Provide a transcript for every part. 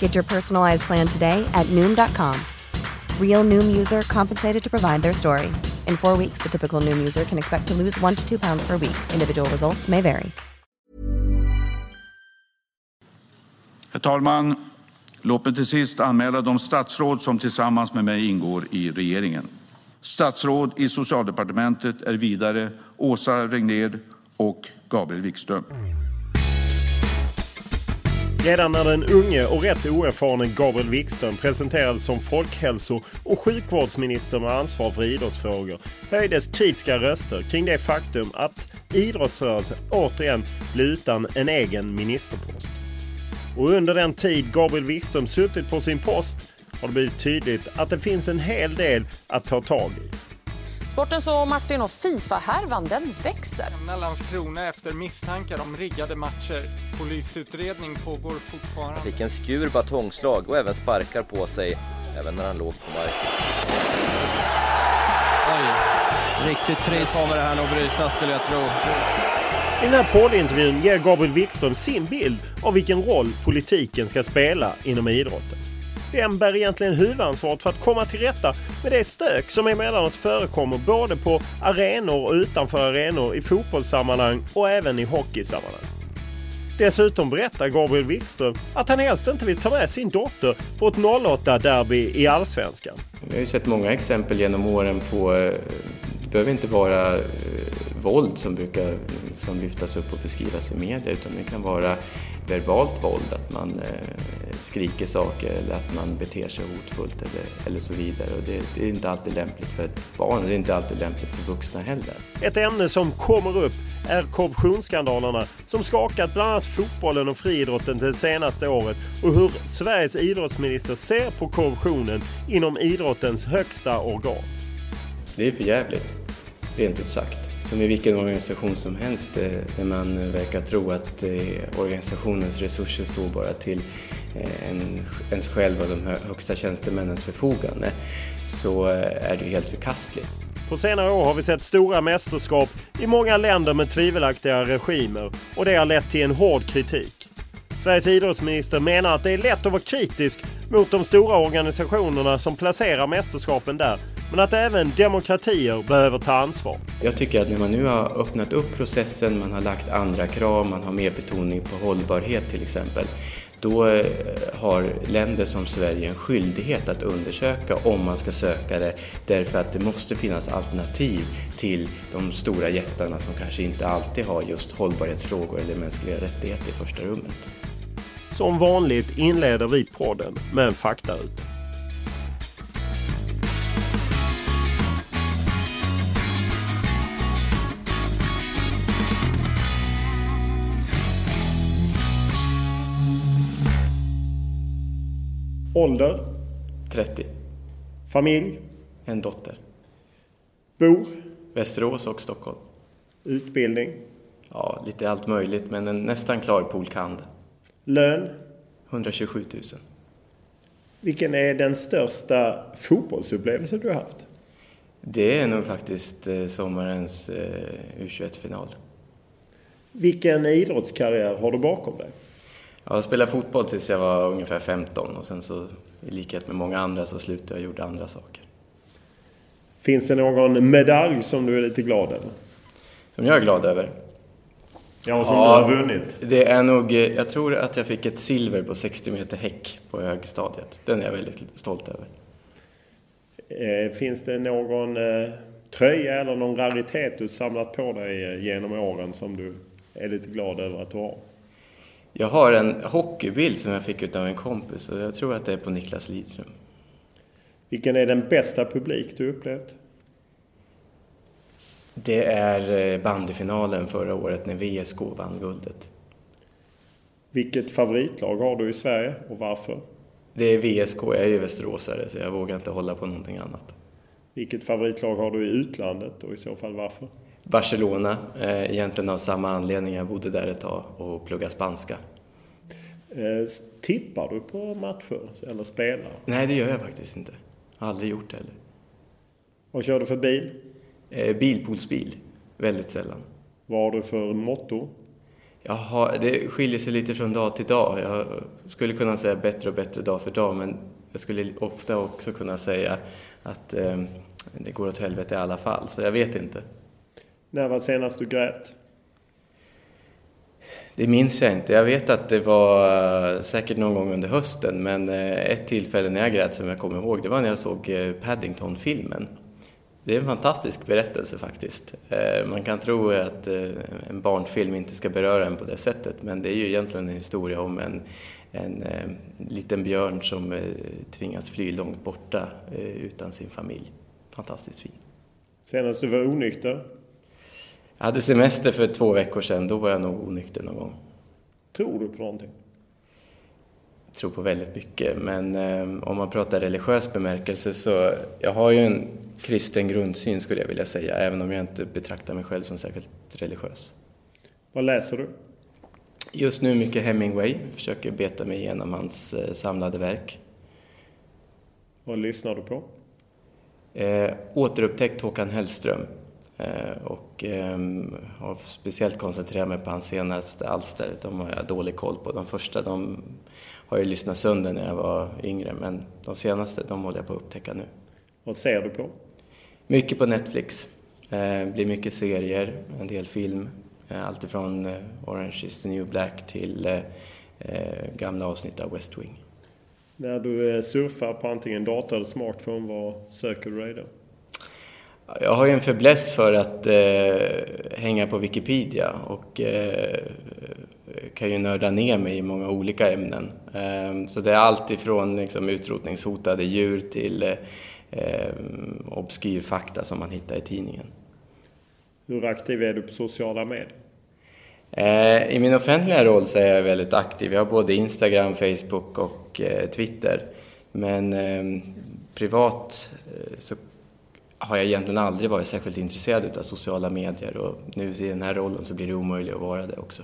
Get your personalized plan today at Noom.com. Real Noom user compensated to provide their story. In four weeks, the typical Noom user can expect to lose one to two pounds per week. Individual results may vary. Herr talman! Låt mig till sist anmäla de statsråd som tillsammans med mig ingår i regeringen. Statsråd i Socialdepartementet är vidare Åsa Regnér och Gabriel Wikström. Redan när den unge och rätt oerfarne Gabriel Wikström presenterades som folkhälso och sjukvårdsminister med ansvar för idrottsfrågor höjdes kritiska röster kring det faktum att idrottsrörelsen återigen blir utan en egen ministerpost. Och under den tid Gabriel Wikström suttit på sin post har det blivit tydligt att det finns en hel del att ta tag i. Sporten så Martin och Fifa-härvan den växer. Landskrona efter misstankar om riggade matcher. Polisutredning pågår fortfarande. Han fick en skur batongslag och även sparkar på sig även när han låg på marken. Oj, riktigt trist. Nu kommer det här nog bryta skulle jag tro. I den här poddintervjun ger Gabriel Wikström sin bild av vilken roll politiken ska spela inom idrotten. Vem bär egentligen huvudansvaret för att komma till rätta med det stök som emellanåt förekommer både på arenor och utanför arenor i fotbollssammanhang och även i hockeysammanhang? Dessutom berättar Gabriel Wikström att han helst inte vill ta med sin dotter på ett 08-derby i Allsvenskan. Vi har ju sett många exempel genom åren på, eh, det behöver inte vara eh, våld som brukar som lyftas upp och beskrivas i media utan det kan vara verbalt våld, att man eh, skriker saker eller att man beter sig hotfullt eller, eller så vidare. Och det, det, är inte alltid lämpligt för ett barn och det är inte alltid lämpligt för vuxna heller. Ett ämne som kommer upp är korruptionsskandalerna som skakat bland annat fotbollen och friidrotten det senaste året och hur Sveriges idrottsminister ser på korruptionen inom idrottens högsta organ. Det är för jävligt, rent ut sagt som i vilken organisation som helst eh, där man verkar tro att eh, organisationens resurser står bara till eh, en, ens själv och de högsta tjänstemännens förfogande så är det ju helt förkastligt. På senare år har vi sett stora mästerskap i många länder med tvivelaktiga regimer och det har lett till en hård kritik. Sveriges idrottsminister menar att det är lätt att vara kritisk mot de stora organisationerna som placerar mästerskapen där men att även demokratier behöver ta ansvar. Jag tycker att när man nu har öppnat upp processen, man har lagt andra krav, man har mer betoning på hållbarhet till exempel, då eh, har länder som Sverige en skyldighet att undersöka om man ska söka det därför att det måste finnas alternativ till de stora jättarna som kanske inte alltid har just hållbarhetsfrågor eller mänskliga rättigheter i första rummet. Som vanligt inleder vi podden med en faktaruta. Ålder? 30. Familj? En dotter. Bor? Västerås och Stockholm. Utbildning? Ja, lite allt möjligt, men en nästan klar polkand. Lön? 127 000. Vilken är den största fotbollsupplevelse du har haft? Det är nog faktiskt eh, sommarens eh, U21-final. Vilken idrottskarriär har du bakom dig? Jag spelade fotboll tills jag var ungefär 15 och sen så i likhet med många andra så slutade jag och gjorde andra saker. Finns det någon medalj som du är lite glad över? Som jag är glad över? Ja, som ja, du har vunnit. Det är nog, eh, jag tror att jag fick ett silver på 60 meter häck på högstadiet. Den är jag väldigt stolt över. Eh, finns det någon eh, tröja eller någon raritet du samlat på dig genom åren som du är lite glad över att du har? Jag har en hockeybild som jag fick av en kompis och jag tror att det är på Niklas Lidström. Vilken är den bästa publik du upplevt? Det är bandyfinalen förra året när VSK vann guldet. Vilket favoritlag har du i Sverige och varför? Det är VSK, jag är ju västeråsare så jag vågar inte hålla på någonting annat. Vilket favoritlag har du i utlandet och i så fall varför? Barcelona, eh, egentligen av samma anledning. Jag bodde där ett tag och pluggade spanska. Eh, tippar du på matcher eller spelar? Nej, det gör jag faktiskt inte. Har aldrig gjort det heller. Vad kör du för bil? Eh, bilpoolsbil. Väldigt sällan. Vad har du för motto? Jaha, det skiljer sig lite från dag till dag. Jag skulle kunna säga bättre och bättre dag för dag, men jag skulle ofta också kunna säga att eh, det går åt helvete i alla fall, så jag vet inte. När var senast du grät? Det minns jag inte. Jag vet att det var eh, säkert någon gång under hösten, men eh, ett tillfälle när jag grät som jag kommer ihåg, det var när jag såg Paddington-filmen. Det är en fantastisk berättelse faktiskt. Man kan tro att en barnfilm inte ska beröra en på det sättet, men det är ju egentligen en historia om en, en liten björn som tvingas fly långt borta utan sin familj. Fantastiskt fin. Senast du var onykter? Jag hade semester för två veckor sedan, då var jag nog onykter någon gång. Tror du på någonting? Jag tror på väldigt mycket, men eh, om man pratar religiös bemärkelse så jag har ju en kristen grundsyn skulle jag vilja säga, även om jag inte betraktar mig själv som särskilt religiös. Vad läser du? Just nu mycket Hemingway, försöker beta mig igenom hans eh, samlade verk. Vad lyssnar du på? Eh, återupptäckt Håkan Hellström. Eh, och ehm, har speciellt koncentrerat mig på hans senaste alster. De har jag dålig koll på. De första de har jag lyssnat sönder när jag var yngre men de senaste de håller jag på att upptäcka nu. Vad ser du på? Mycket på Netflix. Det eh, blir mycket serier, en del film. Eh, Alltifrån Orange is the new black till gamla avsnitt av West Wing. När du surfar på antingen dator eller smartphone, vad söker du dig då? Jag har ju en fäbless för att eh, hänga på Wikipedia och eh, kan ju nörda ner mig i många olika ämnen. Eh, så det är allt ifrån liksom, utrotningshotade djur till eh, obskyr fakta som man hittar i tidningen. Hur aktiv är du på sociala medier? Eh, I min offentliga roll så är jag väldigt aktiv. Jag har både Instagram, Facebook och eh, Twitter. Men eh, privat så har jag egentligen aldrig varit särskilt intresserad av sociala medier och nu i den här rollen så blir det omöjligt att vara det också.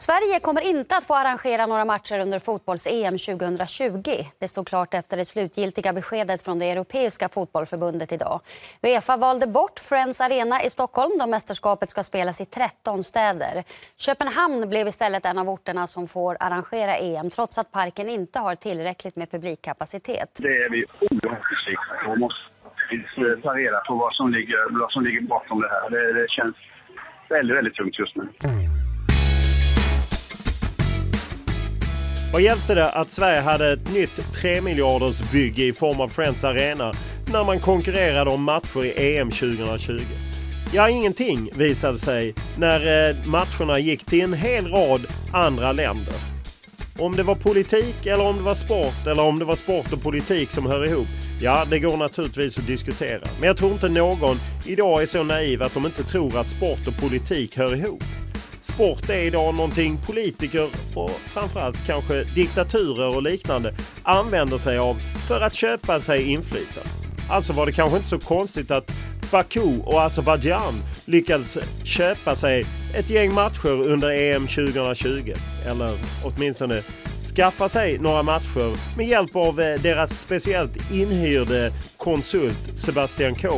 Sverige kommer inte att få arrangera några matcher under fotbolls-EM 2020. Det stod klart efter det slutgiltiga beskedet från det europeiska fotbollförbundet idag. Uefa valde bort Friends Arena i Stockholm då mästerskapet ska spelas i 13 städer. Köpenhamn blev istället en av orterna som får arrangera EM trots att parken inte har tillräckligt med publikkapacitet. Det är vi oerhört besvikna på faktiskt eh, ta reda på vad som ligger, vad som ligger bakom det här. Det, det känns väldigt, väldigt tungt just nu. Vad hjälpte det att Sverige hade ett nytt 3 miljarders bygge i form av Friends Arena när man konkurrerade om matcher i EM 2020? Ja, ingenting visade sig när eh, matcherna gick till en hel rad andra länder. Om det var politik eller om det var sport eller om det var sport och politik som hör ihop. Ja, det går naturligtvis att diskutera. Men jag tror inte någon idag är så naiv att de inte tror att sport och politik hör ihop. Sport är idag någonting politiker och framförallt kanske diktaturer och liknande använder sig av för att köpa sig inflytande. Alltså var det kanske inte så konstigt att Baku och Azerbajdzjan lyckades köpa sig ett gäng matcher under EM 2020. Eller åtminstone skaffa sig några matcher med hjälp av eh, deras speciellt inhyrde konsult Sebastian K.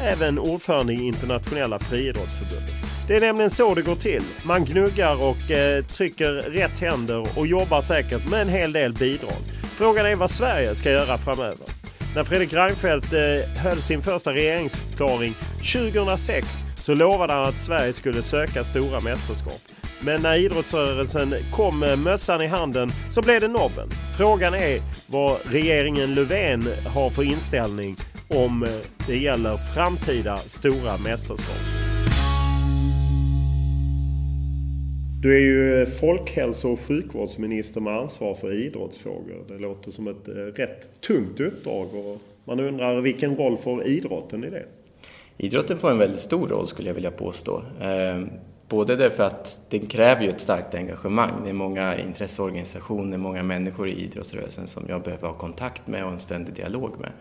Även ordförande i internationella friidrottsförbundet. Det är nämligen så det går till. Man gnuggar och eh, trycker rätt händer och jobbar säkert med en hel del bidrag. Frågan är vad Sverige ska göra framöver. När Fredrik Reinfeldt eh, höll sin första regeringsförklaring 2006 så lovade han att Sverige skulle söka stora mästerskap. Men när idrottsrörelsen kom med mössan i handen så blev det nobben. Frågan är vad regeringen Löfven har för inställning om eh, det gäller framtida stora mästerskap. Du är ju eh, folkhälso och sjukvårdsminister med ansvar för idrottsfrågor. Det låter som ett eh, rätt tungt uppdrag och man undrar vilken roll får idrotten i det? Idrotten får en väldigt stor roll skulle jag vilja påstå. Ehm, både därför att den kräver ju ett starkt engagemang. Det är många intresseorganisationer, många människor i idrottsrörelsen som jag behöver ha kontakt med och en ständig dialog med.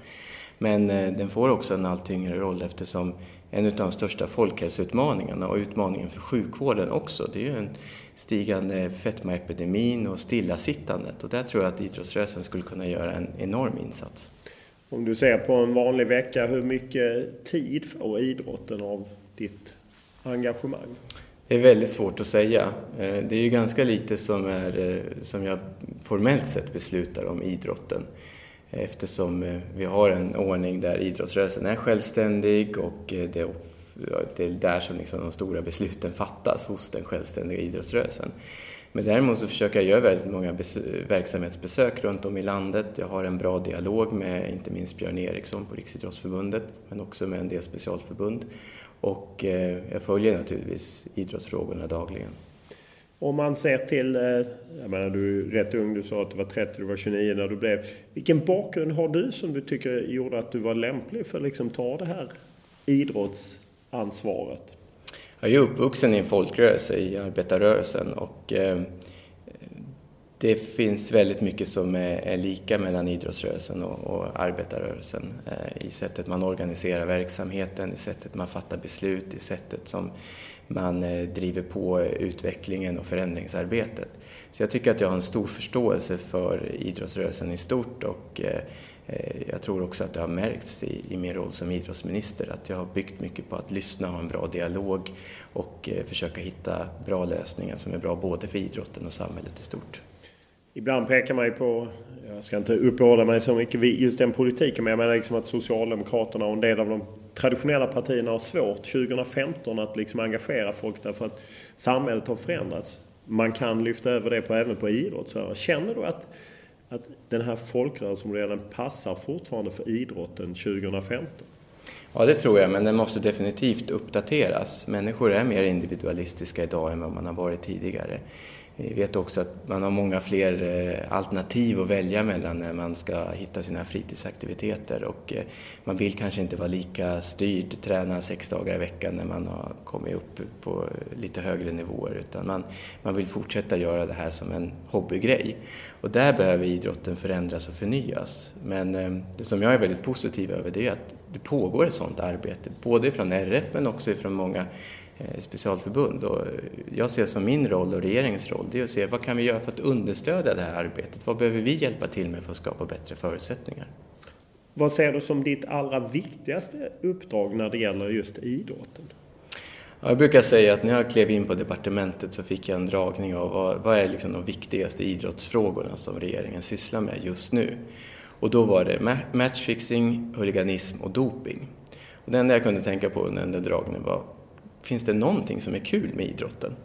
Men eh, den får också en allt tyngre roll eftersom en av de största folkhälsoutmaningarna och utmaningen för sjukvården också, det är ju den stigande fetmaepidemin och stillasittandet och där tror jag att idrottsrörelsen skulle kunna göra en enorm insats. Om du ser på en vanlig vecka, hur mycket tid får idrotten av ditt engagemang? Det är väldigt svårt att säga. Eh, det är ju ganska lite som, är, eh, som jag formellt sett beslutar om idrotten eh, eftersom vi har en ordning där idrottsrörelsen är självständig och det, det är där som liksom de stora besluten fattas hos den självständiga idrottsrörelsen. Men däremot så försöker jag göra väldigt många verksamhetsbesök runt om i landet. Jag har en bra dialog med inte minst Björn Eriksson på Riksidrottsförbundet men också med en del specialförbund. Och eh, jag följer naturligtvis idrottsfrågorna dagligen. Om man ser till, eh, jag menar du är rätt ung, du sa att du var 30, du var 29 när du blev. Vilken bakgrund har du som du tycker gjorde att du var lämplig för att liksom ta det här idrottsansvaret? Jag är uppvuxen i en folkrörelse, i arbetarrörelsen och eh, det finns väldigt mycket som är, lika mellan idrottsrörelsen och, arbetarrörelsen eh, i sättet man organiserar verksamheten, i sättet man fattar beslut, i sättet som man eh, driver på utvecklingen och förändringsarbetet. Så jag tycker att jag har en stor förståelse för idrottsrörelsen i stort och Eh, Eh, jag tror också att det har märkts i, i min roll som idrottsminister att jag har byggt mycket på att lyssna och ha en bra dialog och eh, försöka hitta bra lösningar som är bra både för idrotten och samhället i stort. Ibland pekar man ju på, jag ska inte uppehålla mig så mycket vid just den politiken, men jag menar liksom att Socialdemokraterna och en del av de traditionella partierna har svårt 2015 att liksom engagera folk därför att samhället har förändrats. Man kan lyfta över det på, även på idrott. Känner du att att den här folkrörelsemodellen passar fortfarande för idrotten 2015? Ja, det tror jag, men den måste definitivt uppdateras. Människor är mer individualistiska idag än vad man har varit tidigare. Vi vet också att man har många fler eh, alternativ att välja mellan när man ska hitta sina fritidsaktiviteter och eh, man vill kanske inte vara lika styrd, träna sex dagar i veckan när man har kommit upp på lite högre nivåer utan man, man vill fortsätta göra det här som en hobbygrej. Och där behöver idrotten förändras och förnyas. Men eh, det som jag är väldigt positiv över det är att det pågår ett sådant arbete, både från RF men också från många specialförbund. Och jag ser som min roll och regeringens roll, det är att se vad kan vi göra för att understödja det här arbetet? Vad behöver vi hjälpa till med för att skapa bättre förutsättningar? Vad ser du som ditt allra viktigaste uppdrag när det gäller just idrotten? Jag brukar säga att när jag klev in på departementet så fick jag en dragning av vad, vad är liksom de viktigaste idrottsfrågorna som regeringen sysslar med just nu. Och då var det matchfixing, huliganism och doping. Och det enda jag kunde tänka på under den där dragningen var finns det någonting som är kul med idrotten?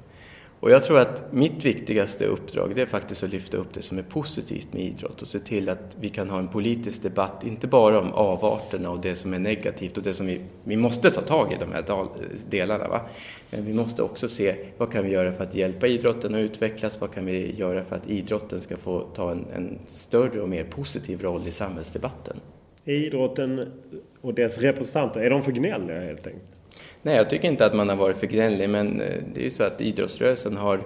Och jag tror att mitt viktigaste uppdrag det är faktiskt att lyfta upp det som är positivt med idrott och se till att vi kan ha en politisk debatt, inte bara om avarterna och det som är negativt och det som vi, vi måste ta tag i de här delarna. Va? Men vi måste också se vad kan vi göra för att hjälpa idrotten att utvecklas, vad kan vi göra för att idrotten ska få ta en, en större och mer positiv roll i samhällsdebatten. Idrotten och dess representanter, är de för gnälliga helt enkelt? Nej, jag tycker inte att man har varit för gnällig, men eh, det är ju så att idrottsrörelsen har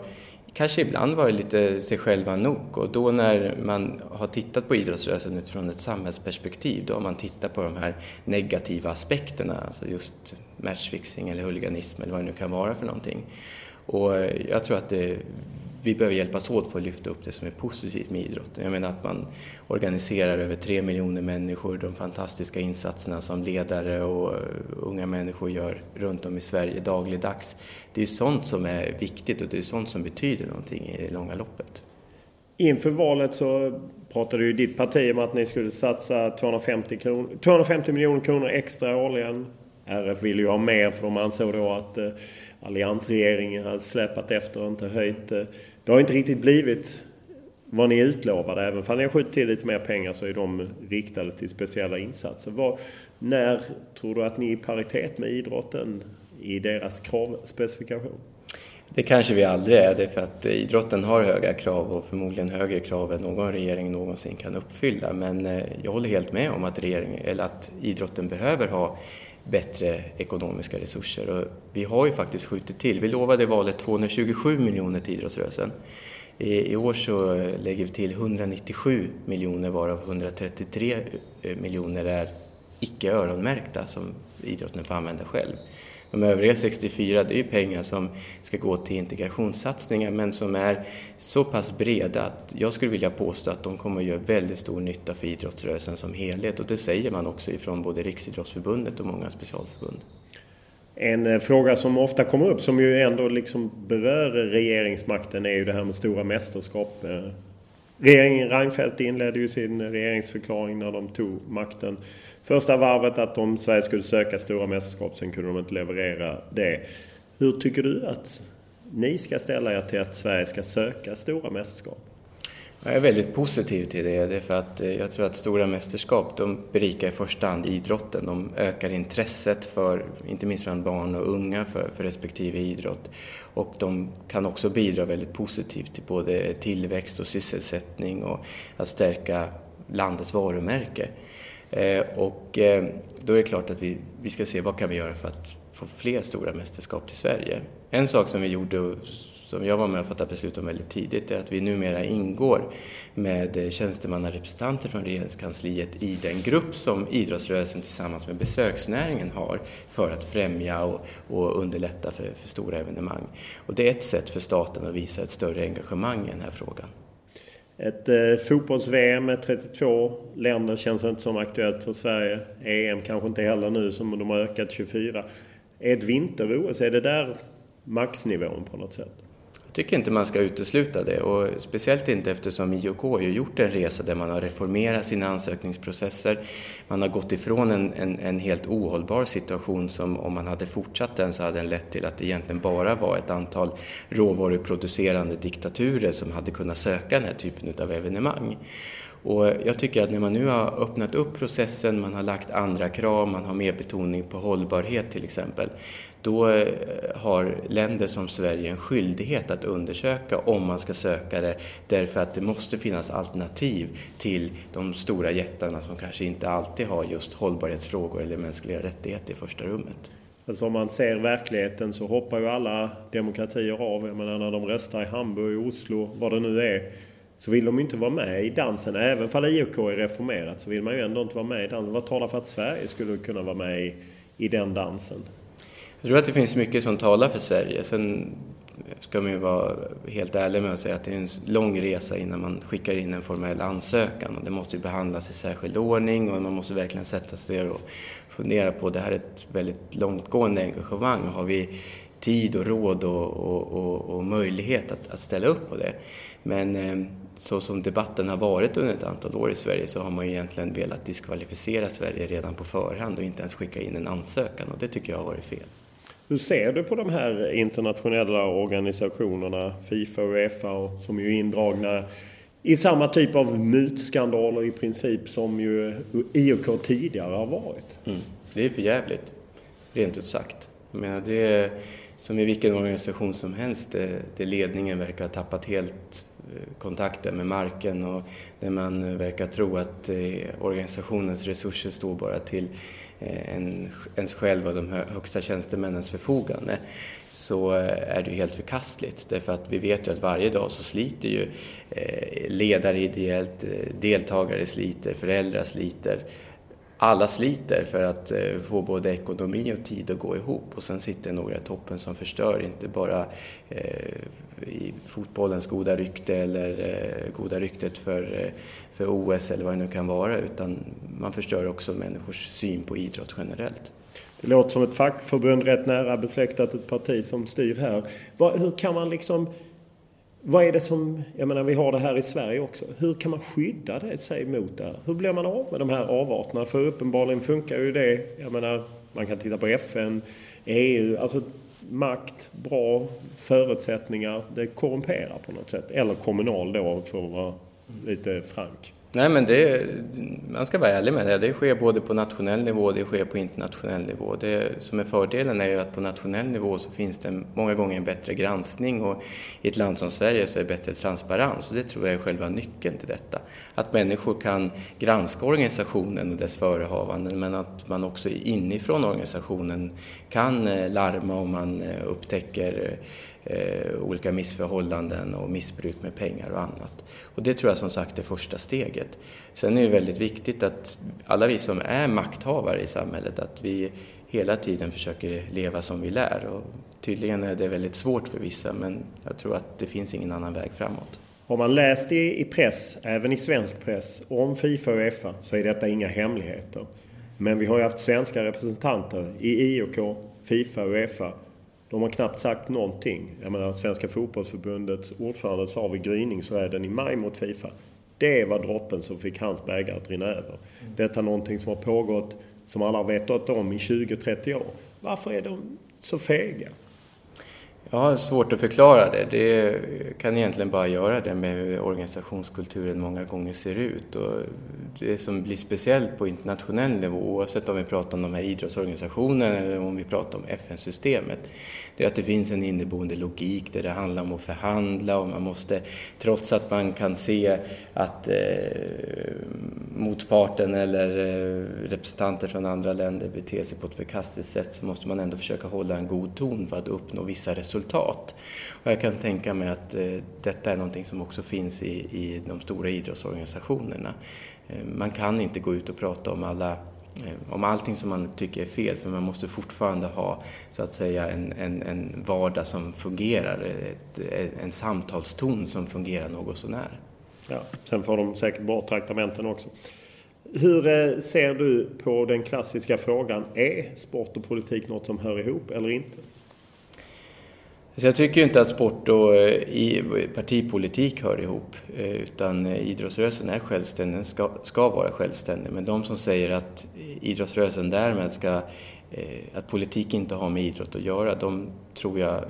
kanske ibland varit lite sig själva nog och då när man har tittat på idrottsrörelsen utifrån ett samhällsperspektiv då har man tittat på de här negativa aspekterna, alltså just matchfixing eller huliganism eller vad det nu kan vara för någonting. Och eh, jag tror att det, vi behöver hjälpas åt för att lyfta upp det som är positivt med idrotten. Jag menar att man organiserar över tre miljoner människor, de fantastiska insatserna som ledare och eh, unga människor gör runt om i Sverige dagligdags. Det är sånt som är viktigt och det är sånt som betyder någonting i det långa loppet. Inför valet så pratade ju ditt parti om att ni skulle satsa 250, kronor, 250 miljoner kronor extra årligen. RF ville ju ha mer för de ansåg då att eh, alliansregeringen hade släpat efter och inte höjt. Eh, det har inte riktigt blivit vad ni utlovade. Även om ni har skjutit till lite mer pengar så är de riktade till speciella insatser. Var, när tror du att ni är i paritet med idrotten i deras kravspecifikation? Det kanske vi aldrig är, det för att idrotten har höga krav och förmodligen högre krav än någon regering någonsin kan uppfylla. Men eh, jag håller helt med om att, regering, eller att idrotten behöver ha bättre ekonomiska resurser. Och vi har ju faktiskt skjutit till, vi lovade i valet 227 miljoner till idrottsrörelsen. I, I år så lägger vi till 197 miljoner varav 133 miljoner är icke öronmärkta som idrotten får använda själv. De övriga 64 det är pengar som ska gå till integrationssatsningar men som är så pass breda att jag skulle vilja påstå att de kommer att göra väldigt stor nytta för idrottsrörelsen som helhet och det säger man också ifrån både Riksidrottsförbundet och många specialförbund. En eh, fråga som ofta kommer upp som ju ändå liksom berör regeringsmakten är ju det här med stora mästerskap. Eh, Regeringen Reinfeldt inledde ju sin regeringsförklaring när de tog makten första varvet att om Sverige skulle söka stora mästerskap sen kunde de inte leverera det. Hur tycker du att ni ska ställa er till att Sverige ska söka stora mästerskap? Jag är väldigt positiv till det, det är för att eh, jag tror att stora mästerskap de berikar i första hand idrotten. De ökar intresset för, inte minst bland barn och unga, för, för respektive idrott. Och de kan också bidra väldigt positivt till både tillväxt och sysselsättning och att stärka landets varumärke. Eh, och eh, då är det klart att vi, vi ska se vad kan vi göra för att få fler stora mästerskap till Sverige. En sak som vi gjorde som jag var med och fattade beslut om väldigt tidigt är att vi numera ingår med eh, tjänstemannarepresentanter från regeringskansliet i den grupp som idrottsrörelsen tillsammans med besöksnäringen har för att främja och, och underlätta för, för stora evenemang. Och det är ett sätt för staten att visa ett större engagemang i den här frågan. Ett eh, fotbolls-VM med 32 länder känns inte som aktuellt för Sverige. EM kanske inte heller nu som de har ökat 24. Är ett vinter-OS, är det där maxnivån på något sätt? Jag tycker inte man ska utesluta det och speciellt inte eftersom IOK har gjort en resa där man har reformerat sina ansökningsprocesser. Man har gått ifrån en, en, en, helt ohållbar situation som om man hade fortsatt den så hade den lett till att det egentligen bara var ett antal råvaruproducerande diktaturer som hade kunnat söka den här typen av evenemang. Och jag tycker att när man nu har öppnat upp processen, man har lagt andra krav, man har mer betoning på hållbarhet till exempel, då eh, har länder som Sverige en skyldighet att undersöka om man ska söka det därför att det måste finnas alternativ till de stora jättarna som kanske inte alltid har just hållbarhetsfrågor eller mänskliga rättigheter i första rummet. Alltså om man ser verkligheten så hoppar ju alla demokratier av. Jag menar när de röstar i Hamburg, Oslo, vad det nu är så vill de ju inte vara med i dansen. Även om IOK är reformerat så vill man ju ändå inte vara med i dansen. Vad talar för att Sverige skulle kunna vara med i, i den dansen? Jag tror att det finns mycket som talar för Sverige. Sen ska man ju vara helt ärlig med att säga att det är en lång resa innan man skickar in en formell ansökan. Och det måste ju behandlas i särskild ordning och man måste verkligen sätta sig ner och fundera på det här är ett väldigt långtgående engagemang. Har vi tid och råd och, och, och, och möjlighet att, att, ställa upp på det? Men eh, så som debatten har varit under ett antal år i Sverige så har man ju egentligen velat diskvalificera Sverige redan på förhand och inte ens skicka in en ansökan och det tycker jag har varit fel. Hur ser du på de här internationella organisationerna, Fifa och Uefa, som är indragna i samma typ av mutskandaler i princip som ju IOK tidigare har varit? Mm. Det är för jävligt, rent ut sagt. Jag menar, det är som i vilken organisation som helst, där ledningen verkar ha tappat helt eh, kontakten med marken och där man verkar tro att eh, organisationens resurser står bara till Eh, en, ens själv och de högsta tjänstemännens förfogande så eh, är det ju helt förkastligt. Därför att vi vet ju att varje dag så sliter ju eh, ledare ideellt, deltagare sliter, föräldrar sliter alla sliter för att få både ekonomi och tid att gå ihop och sen sitter några i toppen som förstör, inte bara eh, i fotbollens goda rykte eller eh, goda ryktet för, eh, för OS eller vad det nu kan vara utan man förstör också människors syn på idrott generellt. Det låter som ett fackförbund rätt nära besläktat ett parti som styr här. Hur kan man liksom vad är det som, jag menar vi har det här i Sverige också. Hur kan man skydda det, sig mot det här? Hur blir man av med de här avarterna? För uppenbarligen funkar ju det. Jag menar, man kan titta på FN, EU, alltså makt, bra förutsättningar. Det korrumperar på något sätt. Eller kommunal då, för att vara lite frank. Nej men det, man ska vara ärlig med det. Det sker både på nationell nivå och det sker på internationell nivå. Det som är fördelen är ju att på nationell nivå så finns det många gånger en bättre granskning och i ett land som Sverige så är det bättre transparens och det tror jag är själva nyckeln till detta. Att människor kan granska organisationen och dess förehavanden men att man också inifrån organisationen kan eh, larma om man eh, upptäcker eh, eh, olika missförhållanden och missbruk med pengar och annat. Och det tror jag som sagt är första steget. Sen är det väldigt viktigt att alla vi som är makthavare i samhället, att vi hela tiden försöker leva som vi lär. Och tydligen är det väldigt svårt för vissa, men jag tror att det finns ingen annan väg framåt. Har man läst i, i press, även i svensk press, om Fifa och Uefa så är detta inga hemligheter. Men vi har ju haft svenska representanter i IOK, Fifa och Uefa de har knappt sagt någonting. Jag menar, Svenska fotbollsförbundets ordförande sa vid gryningsräden i maj mot Fifa. Det var droppen som fick hans bägare att rinna över. Detta är någonting som har pågått, som alla har vetat om, i 20-30 år. Varför är de så fega? Jag har svårt att förklara det. Det kan egentligen bara göra det med hur organisationskulturen många gånger ser ut. Och det som blir speciellt på internationell nivå, oavsett om vi pratar om de här idrottsorganisationerna eller om vi pratar om FN-systemet, det är att det finns en inneboende logik där det handlar om att förhandla och man måste, trots att man kan se att eh, motparten eller eh, representanter från andra länder beter sig på ett förkastligt sätt så måste man ändå försöka hålla en god ton för att uppnå vissa resultat. Och jag kan tänka mig att eh, detta är någonting som också finns i, i de stora idrottsorganisationerna. Eh, man kan inte gå ut och prata om alla eh, om allting som man tycker är fel, för man måste fortfarande ha så att säga en, en, en vardag som fungerar, ett, eh, en samtalston som fungerar något sånär. Ja, sen får de säkert bra traktamenten också. Hur eh, ser du på den klassiska frågan, är sport och politik något som hör ihop eller inte? Så jag tycker inte att sport och eh, partipolitik hör ihop eh, utan eh, idrottsrörelsen är självständig, den ska, ska vara självständig. Men de som säger att idrottsrörelsen därmed ska, att politik inte har med idrott att göra, de tror jag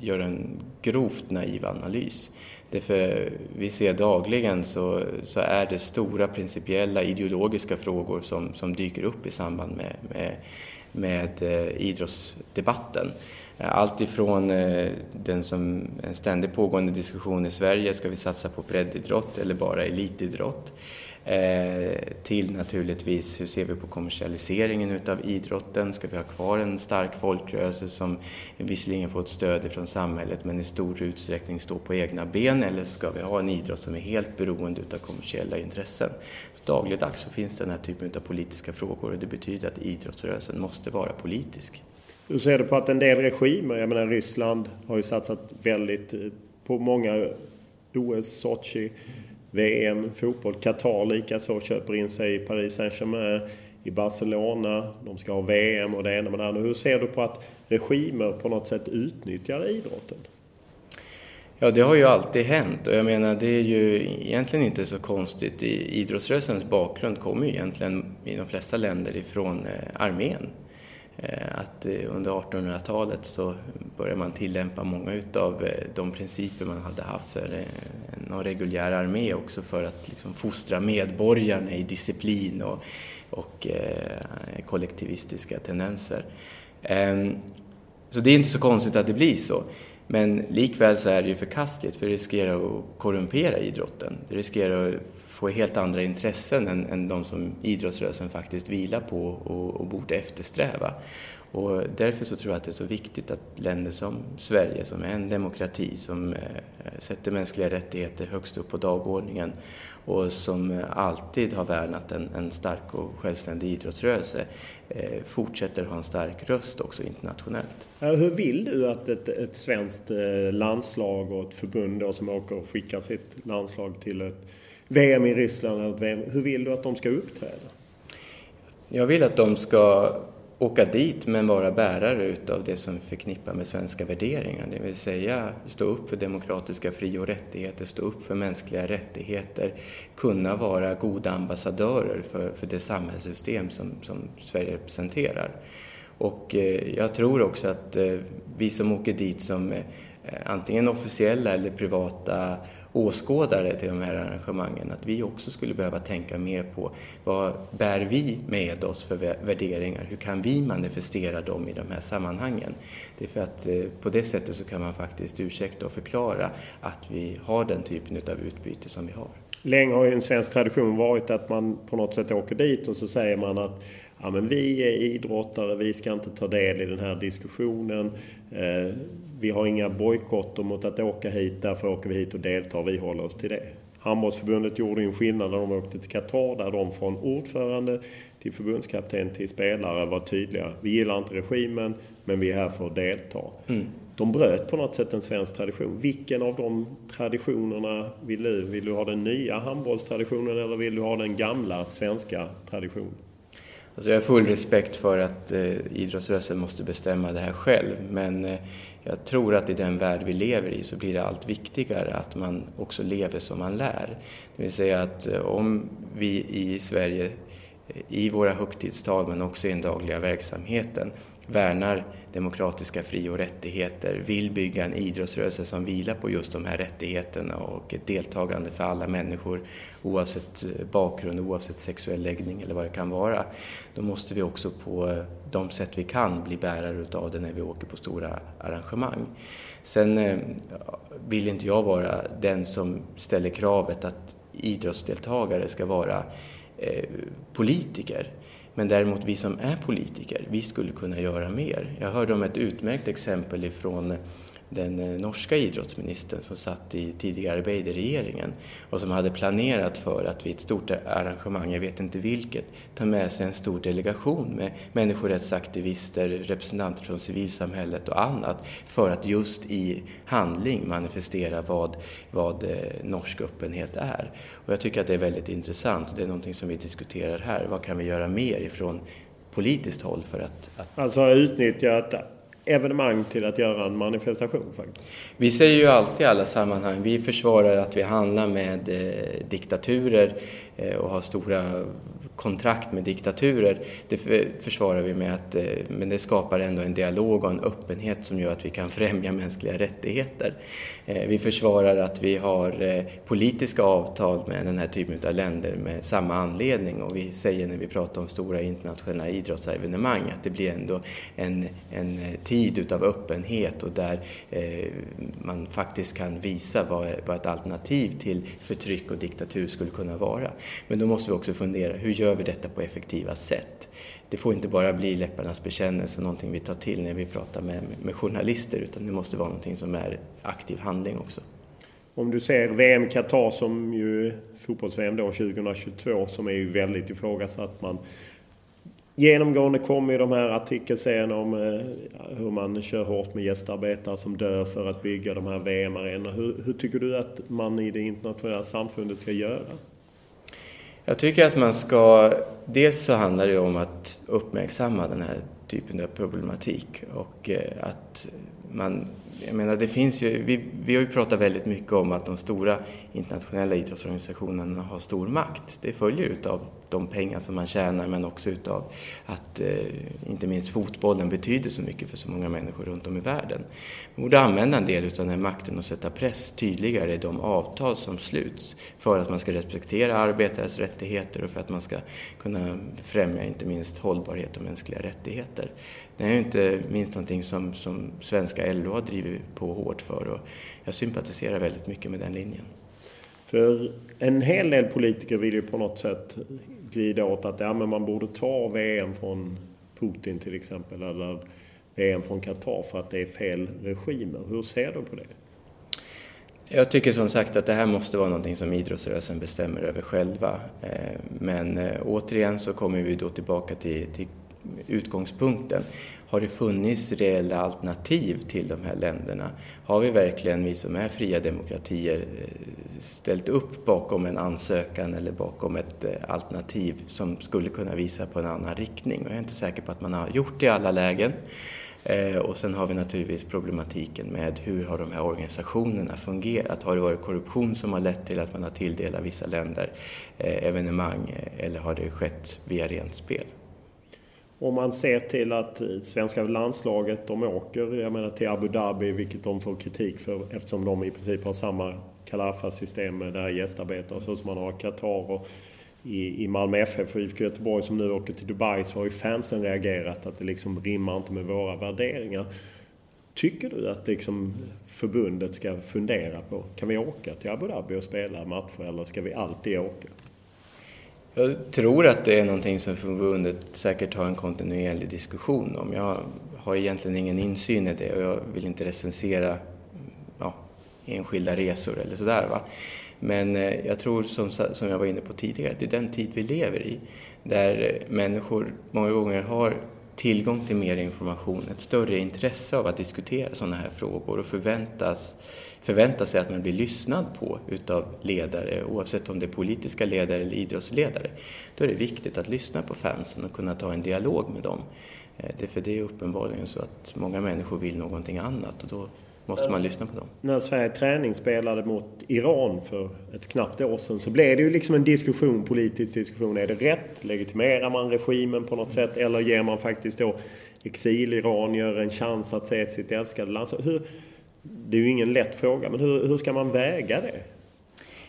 gör en grovt naiv analys. Därför vi ser dagligen så, så är det stora principiella ideologiska frågor som, som dyker upp i samband med, med, med idrottsdebatten. Eh, allt ifrån eh, den som en ständigt pågående diskussion i Sverige, ska vi satsa på breddidrott eller bara elitidrott? Eh, till naturligtvis hur ser vi på kommersialiseringen utav idrotten? Ska vi ha kvar en stark folkrörelse som visserligen får ett stöd från samhället men i stor utsträckning står på egna ben eller ska vi ha en idrott som är helt beroende utav kommersiella intressen? Så dagligdags så finns den här typen av politiska frågor och det betyder att idrottsrörelsen måste vara politisk. Hur ser du på att en del regimer, jag menar Ryssland har ju satsat väldigt eh, på många OS, Sochi, VM, fotboll. Qatar likaså köper in sig i Paris Saint-Germain, i Barcelona. De ska ha VM och det ena med det andra. Hur ser du på att regimer på något sätt utnyttjar idrotten? Ja, det har ju alltid hänt och jag menar det är ju egentligen inte så konstigt. Idrottsrörelsens bakgrund kommer ju egentligen i de flesta länder ifrån eh, armén. Eh, att eh, under 1800-talet så började man tillämpa många utav eh, de principer man hade haft för någon reguljär armé också för att liksom fostra medborgarna i disciplin och, och kollektivistiska tendenser. Ehm, så det är inte så konstigt att det blir så. Men likväl så är det ju förkastligt för det riskerar att korrumpera idrotten. Det riskerar att få helt andra intressen än, än de som idrottsrörelsen faktiskt vilar på och, och borde eftersträva. Och därför så tror jag att det är så viktigt att länder som Sverige, som är en demokrati som eh, sätter mänskliga rättigheter högst upp på dagordningen och som alltid har värnat en, en stark och självständig idrottsrörelse, eh, fortsätter ha en stark röst också internationellt. Hur vill du att ett, ett svenskt eh, landslag och ett förbund då som åker och skickar sitt landslag till ett VM i Ryssland, eller VM, hur vill du att de ska uppträda? Jag vill att de ska åka dit men vara bärare utav det som förknippar med svenska värderingar. Det vill säga stå upp för demokratiska fri och rättigheter, stå upp för mänskliga rättigheter, kunna vara goda ambassadörer för, för det samhällssystem som, som Sverige representerar. Och eh, jag tror också att eh, vi som åker dit som eh, antingen officiella eller privata åskådare till de här arrangemangen, att vi också skulle behöva tänka mer på vad bär vi med oss för värderingar? Hur kan vi manifestera dem i de här sammanhangen? Det är för att eh, på det sättet så kan man faktiskt ursäkta och förklara att vi har den typen av utbyte som vi har. Länge har ju en svensk tradition varit att man på något sätt åker dit och så säger man att ja, men vi är idrottare, vi ska inte ta del i den här diskussionen. Eh, vi har inga bojkotter mot att åka hit, därför åker vi hit och deltar. Vi håller oss till det. Handbollsförbundet gjorde en skillnad när de åkte till Qatar där de från ordförande till förbundskapten till spelare var tydliga. Vi gillar inte regimen, men vi är här för att delta. Mm. De bröt på något sätt en svensk tradition. Vilken av de traditionerna vill du? Vill du ha den nya handbollstraditionen eller vill du ha den gamla svenska traditionen? Alltså jag har full respekt för att eh, idrottsrörelsen måste bestämma det här själv men eh, jag tror att i den värld vi lever i så blir det allt viktigare att man också lever som man lär. Det vill säga att eh, om vi i Sverige eh, i våra högtidstal men också i den dagliga verksamheten värnar demokratiska fri och rättigheter, vill bygga en idrottsrörelse som vilar på just de här rättigheterna och ett deltagande för alla människor oavsett eh, bakgrund, oavsett sexuell läggning eller vad det kan vara. Då måste vi också på eh, de sätt vi kan bli bärare utav det när vi åker på stora arrangemang. Sen eh, vill inte jag vara den som ställer kravet att idrottsdeltagare ska vara politiker. Men däremot vi som är politiker, vi skulle kunna göra mer. Jag hörde om ett utmärkt exempel ifrån den eh, norska idrottsministern som satt i tidigare Beiderregeringen och som hade planerat för att vid ett stort arrangemang, jag vet inte vilket, ta med sig en stor delegation med människorättsaktivister, representanter från civilsamhället och annat för att just i handling manifestera vad, vad eh, norsk öppenhet är. Och jag tycker att det är väldigt intressant och det är någonting som vi diskuterar här. Vad kan vi göra mer ifrån politiskt håll för att... att... Alltså utnyttja evenemang till att göra en manifestation. Faktiskt. Vi säger ju alltid i alla sammanhang, vi försvarar att vi handlar med eh, diktaturer eh, och har stora kontrakt med diktaturer, det försvarar vi med att eh, men det skapar ändå en dialog och en öppenhet som gör att vi kan främja mänskliga rättigheter. Eh, vi försvarar att vi har eh, politiska avtal med den här typen av länder med samma anledning och vi säger när vi pratar om stora internationella idrottsevenemang att det blir ändå en, en tid utav öppenhet och där man faktiskt kan visa vad, vad ett alternativ till förtryck och diktatur skulle kunna vara. Men då måste vi också fundera, hur gör vi detta på effektiva sätt? Det får inte bara bli läpparnas bekännelse, någonting vi tar till när vi pratar med, med journalister, utan det måste vara någonting som är aktiv handling också. Om du ser VM Qatar som ju fotbolls-VM då 2022 som är ju väldigt ifrågasatt. Man Genomgående kommer ju de här artikelserierna om eh, hur man kör hårt med gästarbetare som dör för att bygga de här VM-arenorna. Hur, hur, tycker du att man i det internationella samfundet ska göra? Jag tycker att man ska... Dels så handlar det om att uppmärksamma den här typen av problematik och eh, att man... Jag menar, det finns ju... Vi, vi har ju pratat väldigt mycket om att de stora internationella idrottsorganisationerna har stor makt. Det följer utav de pengar som man tjänar men också utav att eh, inte minst fotbollen betyder så mycket för så många människor runt om i världen. Man borde använda en del utav den här makten och sätta press tydligare i de avtal som sluts för att man ska respektera arbetares rättigheter och för att man ska kunna främja inte minst hållbarhet och mänskliga rättigheter. Det är ju inte minst någonting som, som svenska LO har drivit på hårt för och jag sympatiserar väldigt mycket med den linjen. För en hel del politiker vill ju på något sätt glida åt att ja, men man borde ta VM från Putin till exempel eller VM från Qatar för att det är fel regimer. Hur ser du på det? Jag tycker som sagt att det här måste vara någonting som idrottsrörelsen bestämmer över själva. Eh, men eh, återigen så kommer vi då tillbaka till, till utgångspunkten. Har det funnits reella alternativ till de här länderna? Har vi verkligen, vi som är fria demokratier, eh, ställt upp bakom en ansökan eller bakom ett eh, alternativ som skulle kunna visa på en annan riktning? Och jag är inte säker på att man har gjort det i alla lägen. Eh, och sen har vi naturligtvis problematiken med hur har de här organisationerna fungerat? Har det varit korruption som har lett till att man har tilldelat vissa länder evenemang eller har det skett via rent spel? Om man ser till att svenska landslaget, de åker jag menar, till Abu Dhabi, vilket de får kritik för eftersom de i princip har samma Kalafa-system med det här så som man har i Qatar och i, i Malmö FF och IFK Göteborg som nu åker till Dubai så har ju fansen reagerat att det liksom rimmar inte med våra värderingar. Tycker du att liksom förbundet ska fundera på, kan vi åka till Abu Dhabi och spela matcher eller ska vi alltid åka? Jag tror att det är någonting som förbundet säkert har en kontinuerlig diskussion om. Jag har egentligen ingen insyn i det och jag vill inte recensera ja, enskilda resor eller sådär. Va? Men eh, jag tror som, som jag var inne på tidigare, att det är den tid vi lever i där människor många gånger har tillgång till mer information, ett större intresse av att diskutera sådana här frågor och förväntas, förvänta sig att man blir lyssnad på utav ledare, oavsett om det är politiska ledare eller idrottsledare. Då är det viktigt att lyssna på fansen och kunna ta en dialog med dem. Eh, det är för det är uppenbarligen så att många människor vill någonting annat och då måste man lyssna på dem. När Sverige träningsspelade mot Iran för ett knappt år sedan så blev det ju liksom en diskussion, politisk diskussion. Är det rätt? Legitimerar man regimen på något sätt? Eller ger man faktiskt då exiliranier en chans att se sitt älskade land? Hur, det är ju ingen lätt fråga, men hur, hur ska man väga det?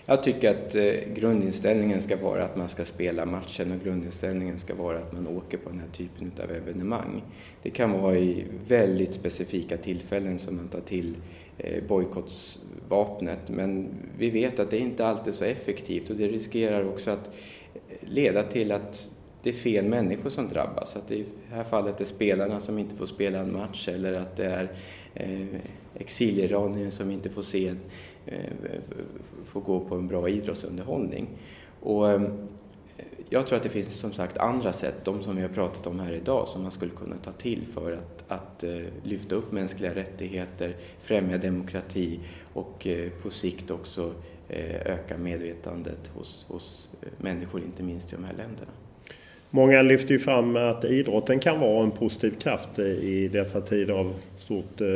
Jag tycker att eh, grundinställningen ska vara att man ska spela matchen och grundinställningen ska vara att man åker på den här typen av evenemang. Det kan vara i väldigt specifika tillfällen som man tar till eh, bojkottsvapnet men vi vet att det inte alltid är så effektivt och det riskerar också att eh, leda till att det är fel människor som drabbas. Att det i det här fallet är spelarna som inte får spela en match eller att det är eh, exiliranier som inte får se en, Eh, få får gå på en bra idrottsunderhållning. Och, eh, jag tror att det finns som sagt andra sätt, de som vi har pratat om här idag, som man skulle kunna ta till för att, att eh, lyfta upp mänskliga rättigheter, främja demokrati och på sikt också öka medvetandet hos, hos människor, inte minst i de här länderna. Många lyfter ju fram att idrotten kan vara en positiv kraft i dessa tider av stort eh,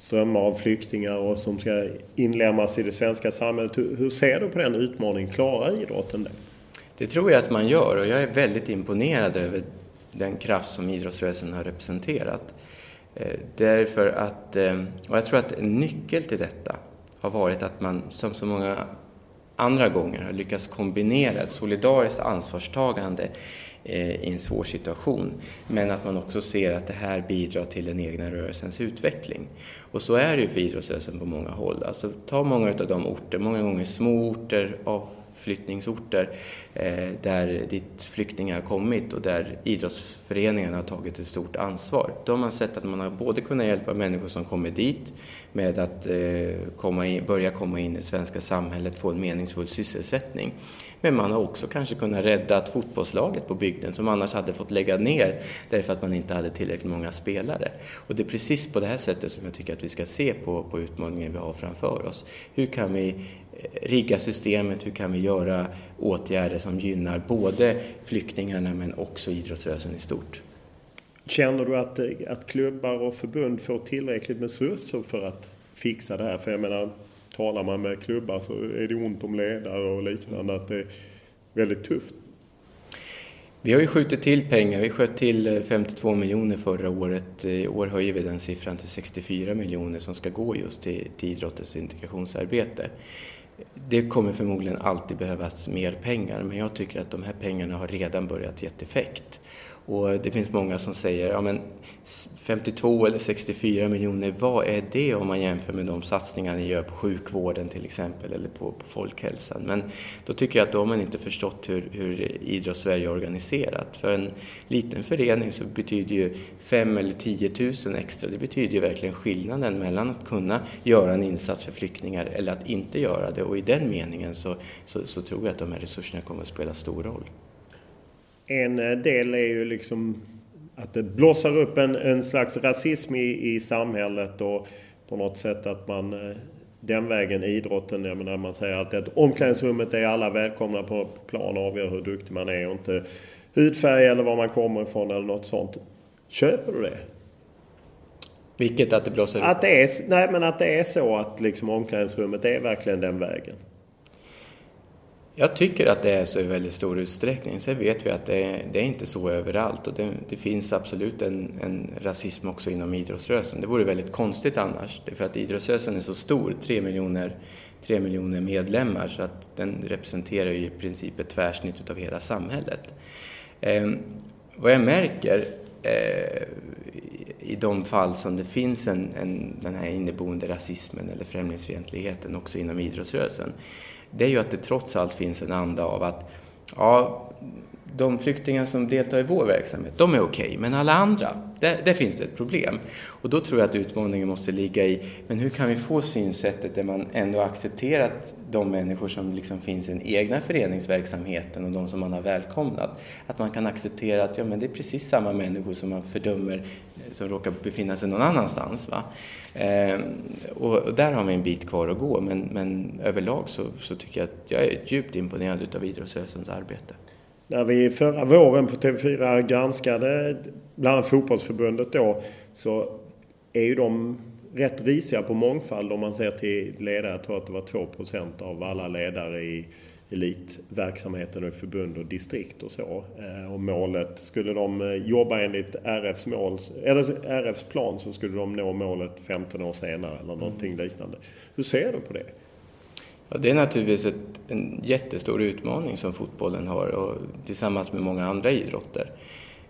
strömmar av flyktingar och som ska inlemmas i det svenska samhället. Hur ser du på den utmaningen? Klarar idrotten det? Det tror jag att man gör och jag är väldigt imponerad över den kraft som idrottsrörelsen har representerat. Eh, därför att, eh, och jag tror att en nyckel till detta har varit att man som så många andra gånger har lyckats kombinera ett solidariskt ansvarstagande Eh, i en svår situation. Men att man också ser att det här bidrar till den egna rörelsens utveckling. Och så är det ju för idrottsrörelsen på många håll. Alltså, ta många av de orter, många gånger små orter, avflyttningsorter. Eh, där dit flyktingar har kommit och där idrottsföreningarna har tagit ett stort ansvar. Då har man sett att man har både kunnat hjälpa människor som kommer dit med att eh, komma in, börja komma in i det svenska samhället, få en meningsfull sysselsättning. Men man har också kanske kunnat rädda fotbollslaget på bygden som annars hade fått lägga ner därför att man inte hade tillräckligt många spelare. Och det är precis på det här sättet som jag tycker att vi ska se på, på utmaningen vi har framför oss. Hur kan vi eh, rigga systemet, hur kan vi göra åtgärder som gynnar både flyktingarna men också idrottsrörelsen i stort. Känner du att, att klubbar och förbund får tillräckligt med resurser för att fixa det här? För jag menar, talar man med klubbar så är det ont om ledare och liknande, att det är väldigt tufft. Vi har ju skjutit till pengar. Vi sköt till 52 miljoner förra året. I år höjer vi den siffran till 64 miljoner som ska gå just till, till idrottens integrationsarbete. Det kommer förmodligen alltid behövas mer pengar men jag tycker att de här pengarna har redan börjat ge effekt. Och det finns många som säger, ja men 52 eller 64 miljoner, vad är det om man jämför med de satsningar ni gör på sjukvården till exempel eller på, på folkhälsan? Men då tycker jag att då har man inte förstått hur, hur Idrottssverige är organiserat. För en liten förening så betyder ju 5 eller 10 000 extra, det betyder ju verkligen skillnaden mellan att kunna göra en insats för flyktingar eller att inte göra det. Och i den meningen så, så, så tror jag att de här resurserna kommer att spela stor roll. En eh, del är ju liksom att det blossar upp en, en slags rasism i, i samhället och på något sätt att man eh, den vägen idrotten, jag menar man säger alltid att omklädningsrummet är alla välkomna på plan och avgör hur duktig man är och inte hudfärg eller var man kommer ifrån eller något sånt. Köper du det? Vilket att det blossar upp? Att det är, nej men att det är så att liksom omklädningsrummet är verkligen den vägen. Jag tycker att det är så i väldigt stor utsträckning. Sen vet vi att det är, det är inte så överallt och det, det finns absolut en, en, rasism också inom idrottsrörelsen. Det vore väldigt konstigt annars, för att idrottsrörelsen är så stor, tre miljoner, 3 miljoner medlemmar, så att den representerar ju i princip ett tvärsnitt av hela samhället. Eh, vad jag märker eh, i de fall som det finns en, en, den här inneboende rasismen eller främlingsfientligheten också inom idrottsrörelsen, det är ju att det trots allt finns en anda av att ja, de flyktingar som deltar i vår verksamhet, de är okej, okay, men alla andra, där, där, finns det ett problem. Och då tror jag att utmaningen måste ligga i, men hur kan vi få synsättet där man ändå accepterat de människor som liksom finns i den egna föreningsverksamheten och de som man har välkomnat. Att man kan acceptera att ja, men det är precis samma människor som man fördömer eh, som råkar befinna sig någon annanstans. Va? Eh, och, och, där har vi en bit kvar att gå, men, men överlag så, så tycker jag att jag är djupt imponerad utav idrottsrörelsens arbete. När vi förra våren på TV4 granskade bland annat fotbollsförbundet då så är ju de rätt risiga på mångfald om man ser till ledare. Jag tror att det var 2% av alla ledare i elitverksamheten och i förbund och distrikt och så. Eh, och målet, skulle de eh, jobba enligt RFs, mål, eller RFs plan så skulle de nå målet 15 år senare eller någonting mm. liknande. Hur ser du på det? Ja, det är naturligtvis ett, en jättestor utmaning som fotbollen har och tillsammans med många andra idrotter.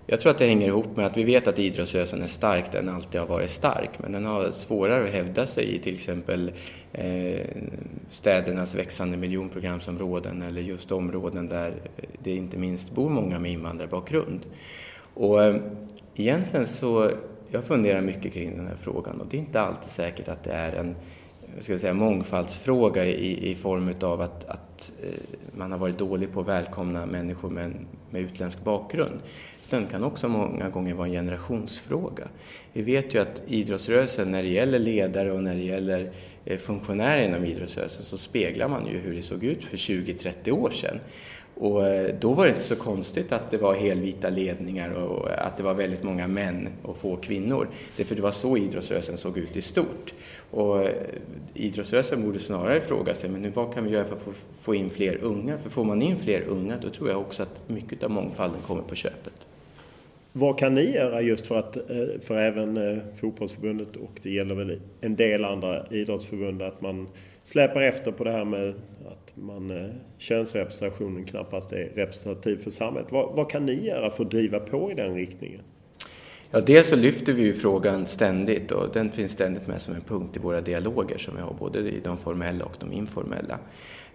Jag tror att det hänger ihop med att vi vet att idrottsrörelsen är stark, den alltid har varit stark, men den har svårare att hävda sig i till exempel eh, städernas växande miljonprogramsområden eller just områden där det inte minst bor många med invandrarbakgrund. Och eh, egentligen så, jag funderar mycket kring den här frågan och det är inte alltid säkert att det är en ska säga, mångfaldsfråga i, i form av att, att eh, man har varit dålig på att välkomna människor med, med utländsk bakgrund. Den kan också många gånger vara en generationsfråga. Vi vet ju att idrottsrörelsen, när det gäller ledare och när det gäller eh, funktionärer inom idrottsrörelsen, så speglar man ju hur det såg ut för 20-30 år sedan. Och eh, då var det inte så konstigt att det var helvita ledningar och att det var väldigt många män och få kvinnor. Därför det var så idrottsrörelsen såg ut i stort. Och eh, idrottsrörelsen borde snarare fråga sig, men nu, vad kan vi göra för att få, in fler unga? För får man in fler unga, då tror jag också att mycket av mångfalden kommer på köpet. Vad kan ni göra just för att, eh, för även fotbollsförbundet och det gäller väl en del andra idrottsförbund, att man släpar efter på det här med att man, eh, könsrepresentationen knappast är representativ för samhället. Vad, vad, kan ni göra för att driva på i den riktningen? Ja, dels så lyfter vi ju frågan ständigt och den finns ständigt med som en punkt i våra dialoger som vi har, både i de formella och de informella.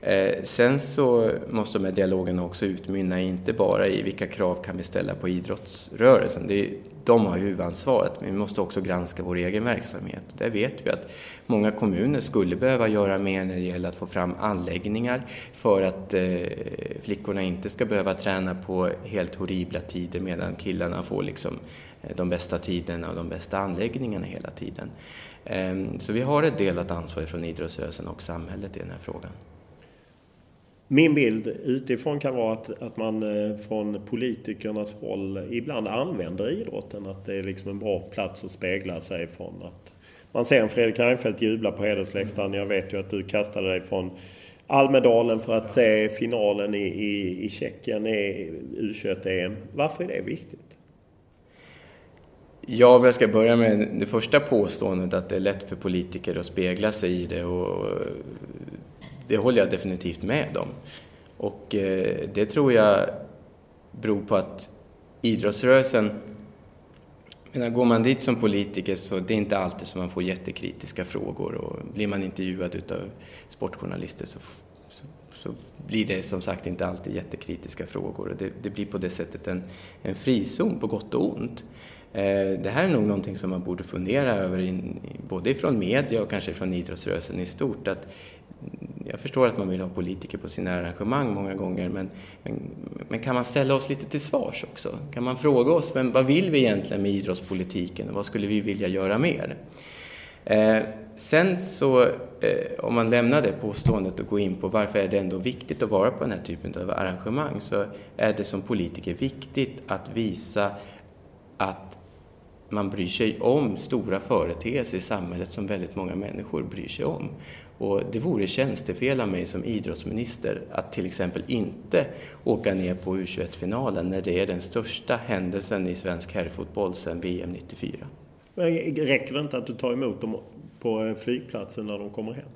Eh, sen så måste de här dialogerna också utmynna inte bara i vilka krav kan vi ställa på idrottsrörelsen. Det är, de har huvudansvaret, men vi måste också granska vår egen verksamhet. Där vet vi att många kommuner skulle behöva göra mer när det gäller att få fram anläggningar för att eh, flickorna inte ska behöva träna på helt horribla tider medan killarna får liksom eh, de bästa tiderna och de bästa anläggningarna hela tiden. Eh, så vi har ett delat ansvar från idrottsrörelsen och samhället i den här frågan. Min bild utifrån kan vara att, att man eh, från politikernas håll ibland använder idrotten. Att det är liksom en bra plats att spegla sig från. Att man ser en Fredrik Reinfeldt jubla på hedersläktaren. Jag vet ju att du kastade dig från Almedalen för att se finalen i, i, i Tjeckien i U21-EM. Varför är det viktigt? Ja, om jag ska börja med det första påståendet att det är lätt för politiker att spegla sig i det och det håller jag definitivt med om. Och eh, det tror jag beror på att idrottsrörelsen menar, går man dit som politiker så det är inte alltid som man får jättekritiska frågor och blir man intervjuad utav sportjournalister så, så, så blir det som sagt inte alltid jättekritiska frågor och det, det blir på det sättet en, en frizon på gott och ont. Eh, det här är nog någonting som man borde fundera över in, både ifrån media och kanske från idrottsrörelsen i stort. Att Mm, jag förstår att man vill ha politiker på sina arrangemang många gånger men, men, men, kan man ställa oss lite till svars också? Kan man fråga oss men vad vill vi egentligen med idrottspolitiken och vad skulle vi vilja göra mer? Eh, sen så, eh, om man lämnar det påståendet och går in på varför är det ändå viktigt att vara på den här typen av arrangemang så är det som politiker viktigt att visa att man bryr sig om stora företeelser i samhället som väldigt många människor bryr sig om. Och det vore tjänstefel av mig som idrottsminister att till exempel inte åka ner på U21-finalen när det är den största händelsen i svensk herrfotboll sedan VM 94. Men räcker det inte att du tar emot dem på eh, flygplatsen när de kommer hem?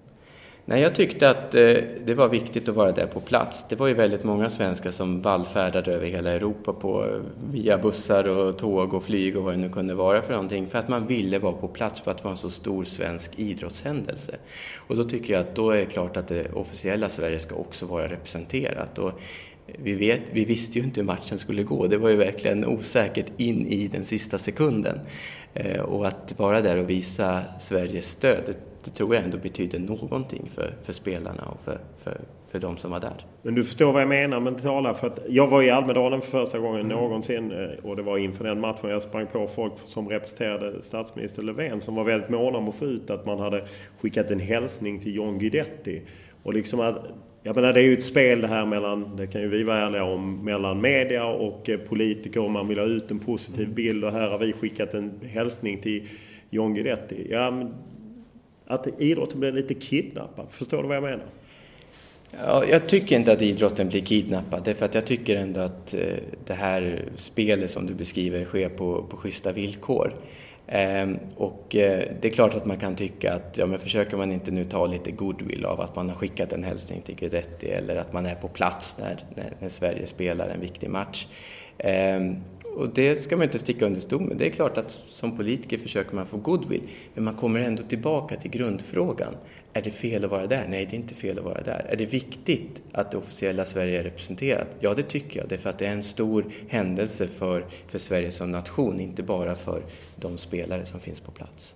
Nej, jag tyckte att eh, det var viktigt att vara där på plats. Det var ju väldigt många svenskar som vallfärdade över hela Europa på, eh, via bussar och tåg och flyg och vad det nu kunde vara för någonting. För att man ville vara på plats för att det var en så stor svensk idrottshändelse. Och då tycker jag att då är det klart att det officiella Sverige ska också vara representerat. Och eh, vi, vet, vi visste ju inte hur matchen skulle gå. Det var ju verkligen osäkert in i den sista sekunden. Eh, och att vara där och visa Sveriges stöd, det tror jag ändå betyder någonting för, för spelarna och för, för, för de som var där. Men du förstår vad jag menar med tala för att jag var i Almedalen för första gången mm. någonsin eh, och det var inför den matchen jag sprang på folk som representerade statsminister Löfven som var väldigt måna om att få ut att man hade skickat en hälsning till John Guidetti. Och liksom att, jag menar det är ju ett spel det här mellan, det kan ju vi vara ärliga om, mellan media och eh, politiker och man vill ha ut en positiv mm. bild och här har vi skickat en hälsning till John Guidetti. Ja, att idrotten blir lite kidnappad. Förstår du vad jag menar? Ja, jag tycker inte att idrotten blir kidnappad därför att jag tycker ändå att eh, det här spelet som du beskriver sker på, på schyssta villkor. Ehm, och eh, det är klart att man kan tycka att, ja men försöker man inte nu ta lite goodwill av att man har skickat en hälsning till Guidetti eller att man är på plats när, när, när Sverige spelar en viktig match. Ehm, och det ska man inte sticka under stol med. Det är klart att som politiker försöker man få goodwill, men man kommer ändå tillbaka till grundfrågan. Är det fel att vara där? Nej, det är inte fel att vara där. Är det viktigt att det officiella Sverige är representerat? Ja, det tycker jag. Det är för att det är en stor händelse för, för Sverige som nation, inte bara för de spelare som finns på plats.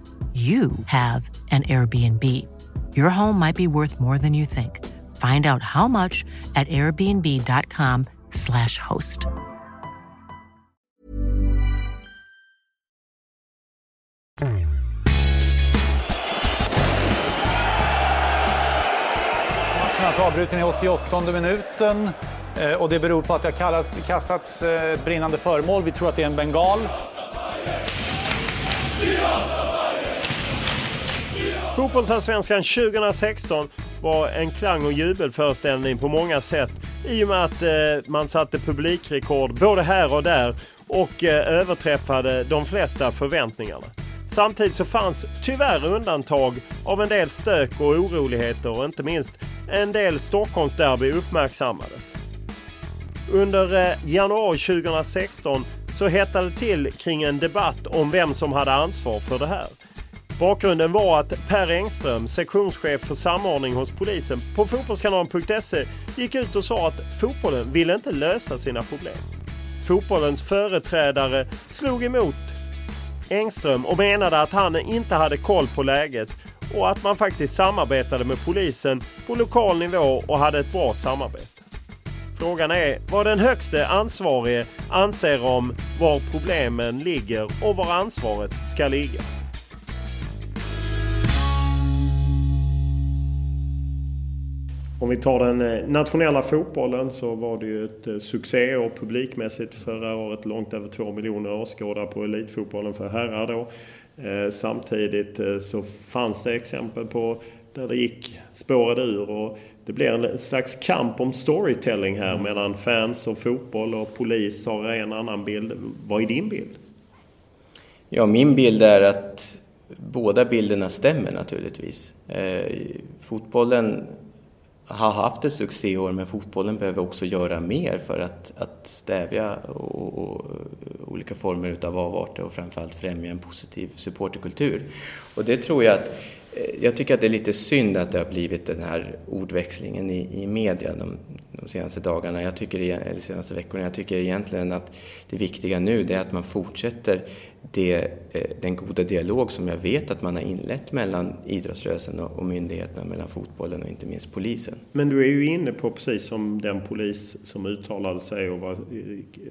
you have an Airbnb. Your home might be worth more than you think. Find out how much at airbnb.com slash host. Matchen alltså avbruten i 88 minuten. Eh, och det beror på att det har kastats eh, brinnande föremål. Vi tror att det är en bengal. Fotbollsallsvenskan 2016 var en klang och jubelföreställning på många sätt i och med att eh, man satte publikrekord både här och där och eh, överträffade de flesta förväntningarna. Samtidigt så fanns tyvärr undantag av en del stök och oroligheter och inte minst en del Stockholmsderby uppmärksammades. Under eh, januari 2016 så hettade det till kring en debatt om vem som hade ansvar för det här. Bakgrunden var att Per Engström, sektionschef för samordning hos polisen, på fotbollskanalen.se gick ut och sa att fotbollen ville inte lösa sina problem. Fotbollens företrädare slog emot Engström och menade att han inte hade koll på läget och att man faktiskt samarbetade med polisen på lokal nivå och hade ett bra samarbete. Frågan är vad den högste ansvarige anser om var problemen ligger och var ansvaret ska ligga. Om vi tar den eh, nationella fotbollen så var det ju ett eh, succéår publikmässigt förra året. Långt över två miljoner åskådare på elitfotbollen för herrar då. Eh, samtidigt så fanns det exempel på där det gick, spårade ur och det blev en slags kamp om storytelling här mm. mellan fans och fotboll och polis har en annan bild. Vad är din bild? Ja, min bild är att båda bilderna stämmer naturligtvis. Eh, fotbollen har haft ett succéår men fotbollen behöver också göra mer för att, att stävja och, och, olika former utav avarter och framförallt främja en positiv supporterkultur. Och det tror jag att eh, jag tycker att det är lite synd att det har blivit den här ordväxlingen i, i media de, de senaste dagarna, jag tycker, eller senaste veckorna. Jag tycker egentligen att det viktiga nu det är att man fortsätter det, eh, den goda dialog som jag vet att man har inlett mellan idrottsrörelsen och, och myndigheterna, mellan fotbollen och inte minst polisen. Men du är ju inne på, precis som den polis som uttalade sig och var eh,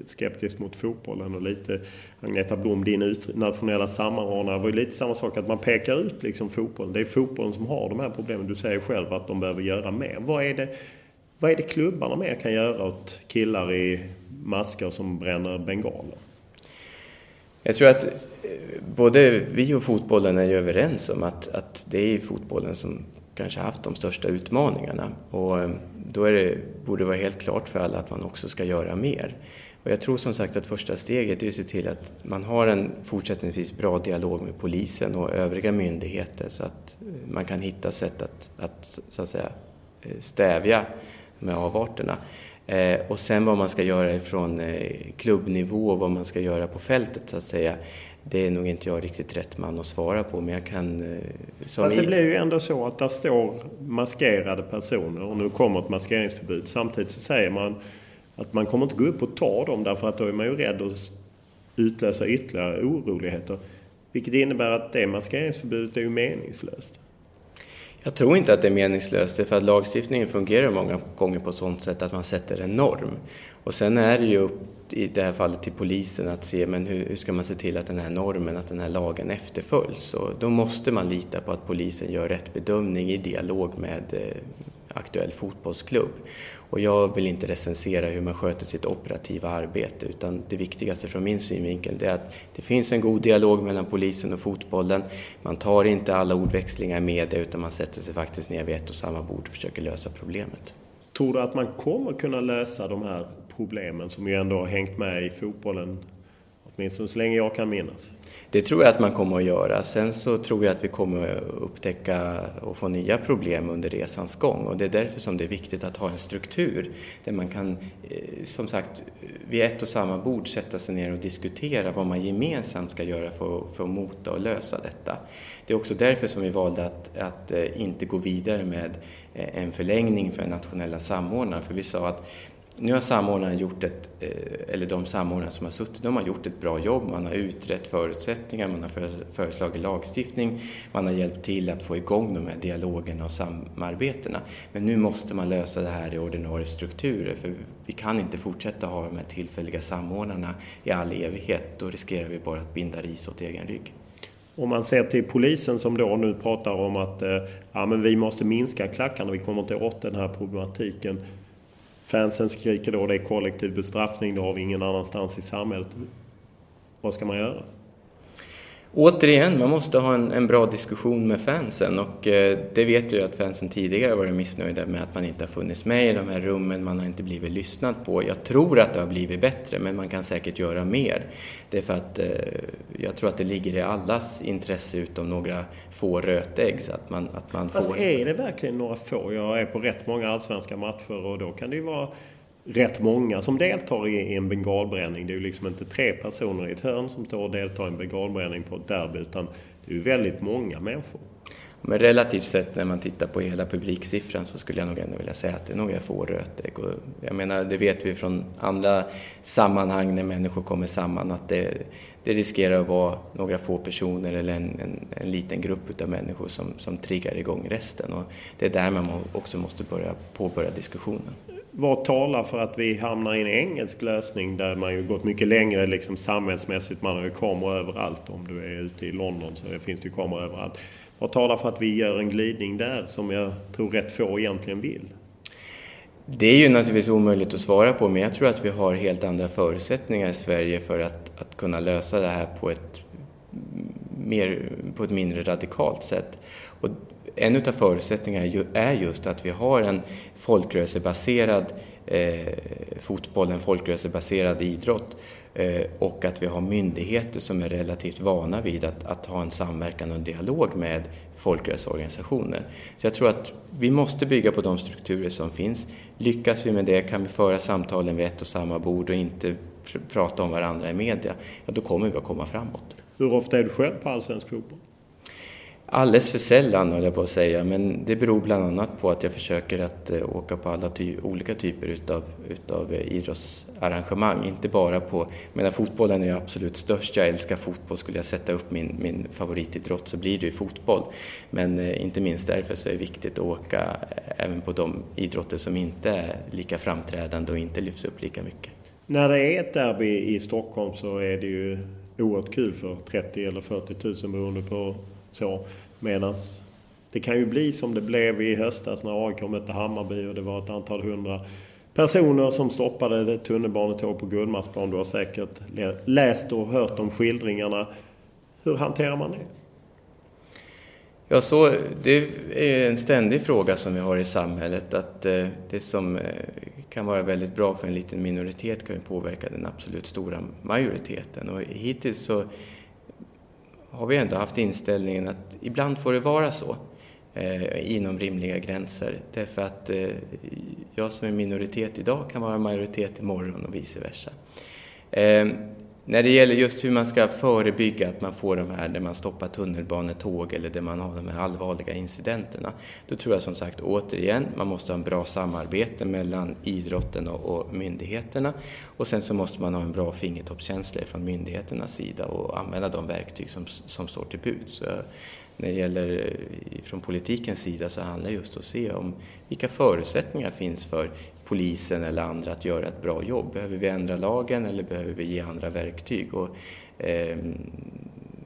skeptisk mot fotbollen och lite Agneta Blom, din nationella sammanhållare, var ju lite samma sak att man pekar ut liksom fotbollen. Det är fotbollen som har de här problemen. Du säger själv att de behöver göra mer. Vad är det, vad är det klubbarna mer kan göra åt killar i masker som bränner bengaler? Jag tror att eh, både vi och fotbollen är ju överens om att, att det är fotbollen som kanske haft de största utmaningarna. Och eh, då är det, borde det vara helt klart för alla att man också ska göra mer. Och jag tror som sagt att första steget är att se till att man har en fortsättningsvis bra dialog med polisen och övriga myndigheter så att eh, man kan hitta sätt att, att, så att säga, stävja de här avarterna. Eh, och sen vad man ska göra ifrån eh, klubbnivå och vad man ska göra på fältet så att säga. Det är nog inte jag riktigt rätt man att svara på men jag kan... Eh, Fast det i... blir ju ändå så att där står maskerade personer och nu kommer ett maskeringsförbud. Samtidigt så säger man att man kommer inte gå upp och ta dem därför att då är man ju rädd att utlösa ytterligare oroligheter. Vilket innebär att det maskeringsförbudet är ju meningslöst. Jag tror inte att det är meningslöst, för att lagstiftningen fungerar många gånger på ett sådant sätt att man sätter en norm. Och sen är det ju upp i det här fallet till polisen att se men hur, hur, ska man se till att den här normen, att den här lagen efterföljs. Och då måste man lita på att polisen gör rätt bedömning i dialog med eh, aktuell fotbollsklubb. Och jag vill inte recensera hur man sköter sitt operativa arbete utan det viktigaste från min synvinkel är att det finns en god dialog mellan polisen och fotbollen. Man tar inte alla ordväxlingar med det utan man sätter sig faktiskt ner vid ett och samma bord och försöker lösa problemet. Tror du att man kommer kunna lösa de här problemen som ju ändå har hängt med i fotbollen åtminstone så länge jag kan minnas? Det tror jag att man kommer att göra. Sen så tror jag att vi kommer att upptäcka och få nya problem under resans gång och det är därför som det är viktigt att ha en struktur där man kan, eh, som sagt, vid ett och samma bord sätta sig ner och diskutera vad man gemensamt ska göra för, för att mota och lösa detta. Det är också därför som vi valde att, att eh, inte gå vidare med eh, en förlängning för den nationella samordnaren, för vi sa att nu har samordnaren gjort ett, eh, eller de samordnare som har suttit, de har gjort ett bra jobb. Man har utrett förutsättningar, man har föreslagit lagstiftning, man har hjälpt till att få igång de här dialogerna och samarbetena. Men nu måste man lösa det här i ordinarie strukturer för vi kan inte fortsätta ha de här tillfälliga samordnarna i all evighet. Då riskerar vi bara att binda ris åt egen rygg. Om man ser till polisen som då nu pratar om att eh, ja, men vi måste minska klackarna, vi kommer inte åt den här problematiken. Fansen skriker då det är kollektiv bestraffning, det har vi ingen annanstans i samhället. Vad ska man göra? Återigen, man måste ha en, en bra diskussion med fansen och eh, det vet jag att fansen tidigare varit missnöjda med att man inte har funnits med i de här rummen, man har inte blivit lyssnad på. Jag tror att det har blivit bättre men man kan säkert göra mer. Det är för att eh, jag tror att det ligger i allas intresse utom några få rötägg. Så att man, att man Fast får... är det verkligen några få? Jag är på rätt många allsvenska matcher och då kan det ju vara rätt många som deltar i en bengalbränning. Det är ju liksom inte tre personer i ett hörn som står och deltar i en bengalbränning på ett derby utan det är ju väldigt många människor. Men relativt sett när man tittar på hela publiksiffran så skulle jag nog ändå vilja säga att det är några få rötägg. Och jag menar, det vet vi från andra sammanhang när människor kommer samman att det, det riskerar att vara några få personer eller en, en, en liten grupp utav människor som, som triggar igång resten. Och det är där man också måste börja påbörja diskussionen. Vad talar för att vi hamnar i en engelsk lösning där man ju gått mycket längre liksom samhällsmässigt. Man har ju kameror överallt. Om du är ute i London så finns det ju kameror överallt. Vad talar för att vi gör en glidning där som jag tror rätt få egentligen vill? Det är ju naturligtvis omöjligt att svara på men jag tror att vi har helt andra förutsättningar i Sverige för att, att kunna lösa det här på ett, mer, på ett mindre radikalt sätt. Och en av förutsättningarna är just att vi har en folkrörelsebaserad eh, fotboll, en folkrörelsebaserad idrott eh, och att vi har myndigheter som är relativt vana vid att, att ha en samverkan och en dialog med folkrörelseorganisationer. Så jag tror att vi måste bygga på de strukturer som finns. Lyckas vi med det, kan vi föra samtalen vid ett och samma bord och inte pr prata om varandra i media, ja då kommer vi att komma framåt. Hur ofta är du själv på allsvensk fotboll? Alldeles för sällan höll jag på att säga, men det beror bland annat på att jag försöker att eh, åka på alla ty olika typer utav, utav eh, idrottsarrangemang. Inte bara på, medan fotbollen är absolut störst, jag älskar fotboll, skulle jag sätta upp min, min favoritidrott så blir det ju fotboll. Men eh, inte minst därför så är det viktigt att åka eh, även på de idrotter som inte är lika framträdande och inte lyfts upp lika mycket. När det är ett derby i Stockholm så är det ju oerhört kul för 30 eller 40 000 beroende på så. Medan det kan ju bli som det blev i höstas när AIK mötte Hammarby och det var ett antal hundra personer som stoppade ett tunnelbanetåg på Gullmarsplan. Du har säkert läst och hört om skildringarna. Hur hanterar man det? Ja, så det är en ständig fråga som vi har i samhället att eh, det som eh, kan vara väldigt bra för en liten minoritet kan ju påverka den absolut stora majoriteten och hittills så har vi ändå haft inställningen att ibland får det vara så eh, inom rimliga gränser. Därför att eh, jag som är minoritet idag kan vara majoritet imorgon och vice versa. Eh, när det gäller just hur man ska förebygga att man får de här där man stoppar tunnelbanetåg eller där man har de här allvarliga incidenterna. Då tror jag som sagt återigen, man måste ha en bra samarbete mellan idrotten och, och myndigheterna. Och sen så måste man ha en bra fingertoppskänsla från myndigheternas sida och använda de verktyg som, som står till buds när det gäller eh, från politikens sida så handlar det just om att se om vilka förutsättningar finns för polisen eller andra att göra ett bra jobb. Behöver vi ändra lagen eller behöver vi ge andra verktyg? Och, eh,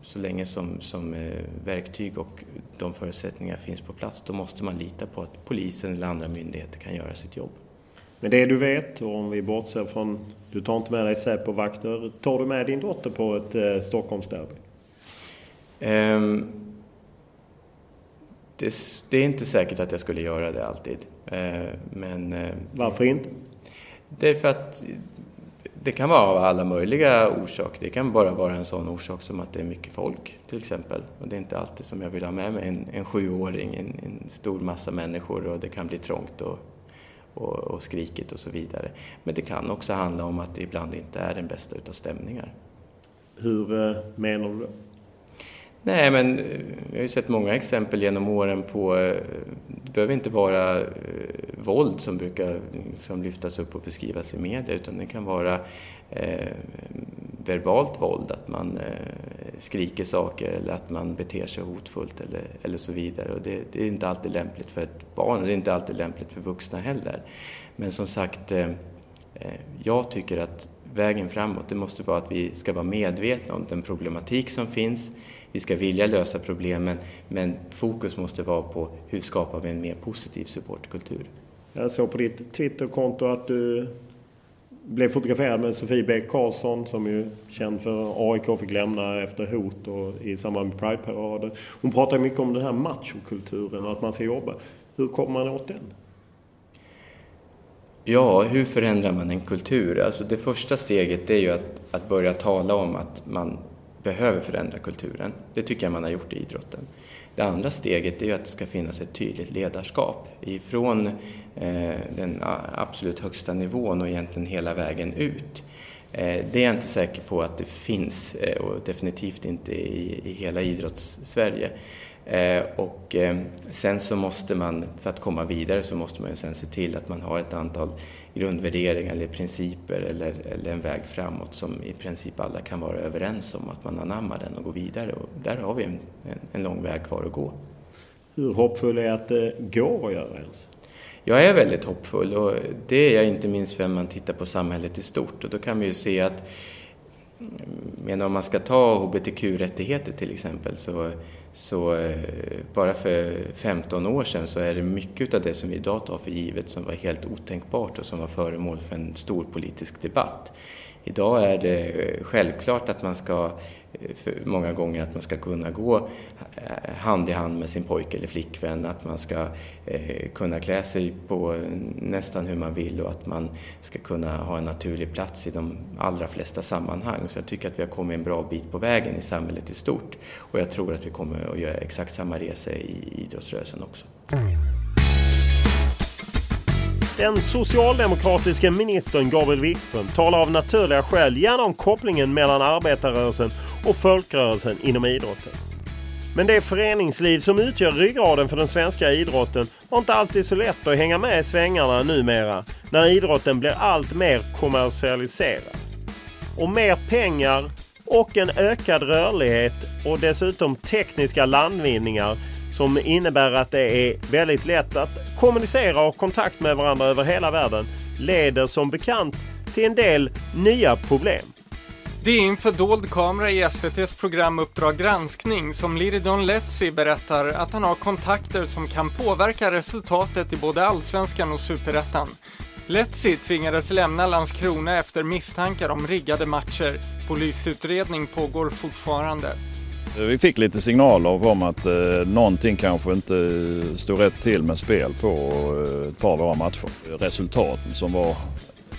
så länge som, som eh, verktyg och de förutsättningar finns på plats då måste man lita på att polisen eller andra myndigheter kan göra sitt jobb. Men det du vet, och om vi bortser från, du tar inte med dig Säpo-vakter, tar du med din dotter på ett eh, Stockholmsderby? Um, det, det, är inte säkert att jag skulle göra det alltid. Eh, men, eh, Varför inte? Därför att det kan vara av alla möjliga orsaker. Det kan bara vara en sån orsak som att det är mycket folk till exempel. Och det är inte alltid som jag vill ha med mig en, en sjuåring, en, en stor massa människor och det kan bli trångt och, och, och skrikigt och så vidare. Men det kan också handla om att det ibland inte är den bästa utav stämningar. Hur eh, menar du? Nej, men jag vi har ju sett många exempel genom åren på, eh, det behöver inte vara eh, våld som brukar liksom lyftas upp och beskrivas i media, utan det kan vara eh, verbalt våld, att man eh, skriker saker eller att man beter sig hotfullt eller, eller så vidare. Och det, det, är inte alltid lämpligt för ett barn och det är inte alltid lämpligt för vuxna heller. Men som sagt, eh, jag tycker att vägen framåt, det måste vara att vi ska vara medvetna om den problematik som finns. Vi ska vilja lösa problemen, men fokus måste vara på hur skapar vi en mer positiv supportkultur. Jag såg på ditt Twitterkonto att du blev fotograferad med Sofie Bäck Karlsson som ju känd för AIK fick lämna efter hot och i samband med Pride-paraden. Hon pratar mycket om den här machokulturen och att man ska jobba. Hur kommer man åt den? Ja, hur förändrar man en kultur? Alltså det första steget är ju att, att börja tala om att man behöver förändra kulturen. Det tycker jag man har gjort i idrotten. Det andra steget är ju att det ska finnas ett tydligt ledarskap ifrån eh, den absolut högsta nivån och egentligen hela vägen ut. Eh, det är jag inte säker på att det finns eh, och definitivt inte i, i hela idrotts-Sverige. Eh, och eh, sen så måste man, för att komma vidare, så måste man ju sen se till att man har ett antal grundvärderingar eller principer eller, eller en väg framåt som i princip alla kan vara överens om, att man anammar den och går vidare. Och där har vi en, en, en lång väg kvar att gå. Hur hoppfull är att det går att göra ens? Jag är väldigt hoppfull och det är jag inte minst för man tittar på samhället i stort och då kan vi ju se att men om man ska ta hbtq-rättigheter till exempel så, så eh, bara för 15 år sedan så är det mycket av det som vi idag tar för givet som var helt otänkbart och som var föremål för en stor politisk debatt. Idag är det eh, självklart att man ska, många gånger att man ska kunna gå eh, hand i hand med sin pojke eller flickvän, att man ska eh, kunna klä sig på nästan hur man vill och att man ska kunna ha en naturlig plats i de allra flesta sammanhang. Så jag tycker att vi har kommit en bra bit på vägen i samhället i stort och jag tror att vi kommer att göra exakt samma resa i idrottsrörelsen också. Den socialdemokratiska ministern Gabriel Wikström talar av naturliga skäl gärna om kopplingen mellan arbetarrörelsen och folkrörelsen inom idrotten. Men det föreningsliv som utgör ryggraden för den svenska idrotten har inte alltid så lätt att hänga med i svängarna numera när idrotten blir allt mer kommersialiserad. Och mer pengar och en ökad rörlighet och dessutom tekniska landvinningar som innebär att det är väldigt lätt att kommunicera och kontakt med varandra över hela världen leder som bekant till en del nya problem. Det är inför dold kamera i SVTs program Uppdrag granskning som Liridon Letzi berättar att han har kontakter som kan påverka resultatet i både Allsvenskan och Superettan. Letzi tvingades lämna Landskrona efter misstankar om riggade matcher. Polisutredning pågår fortfarande. Vi fick lite signaler om att eh, någonting kanske inte eh, stod rätt till med spel på eh, ett par av våra matcher. Resultaten som var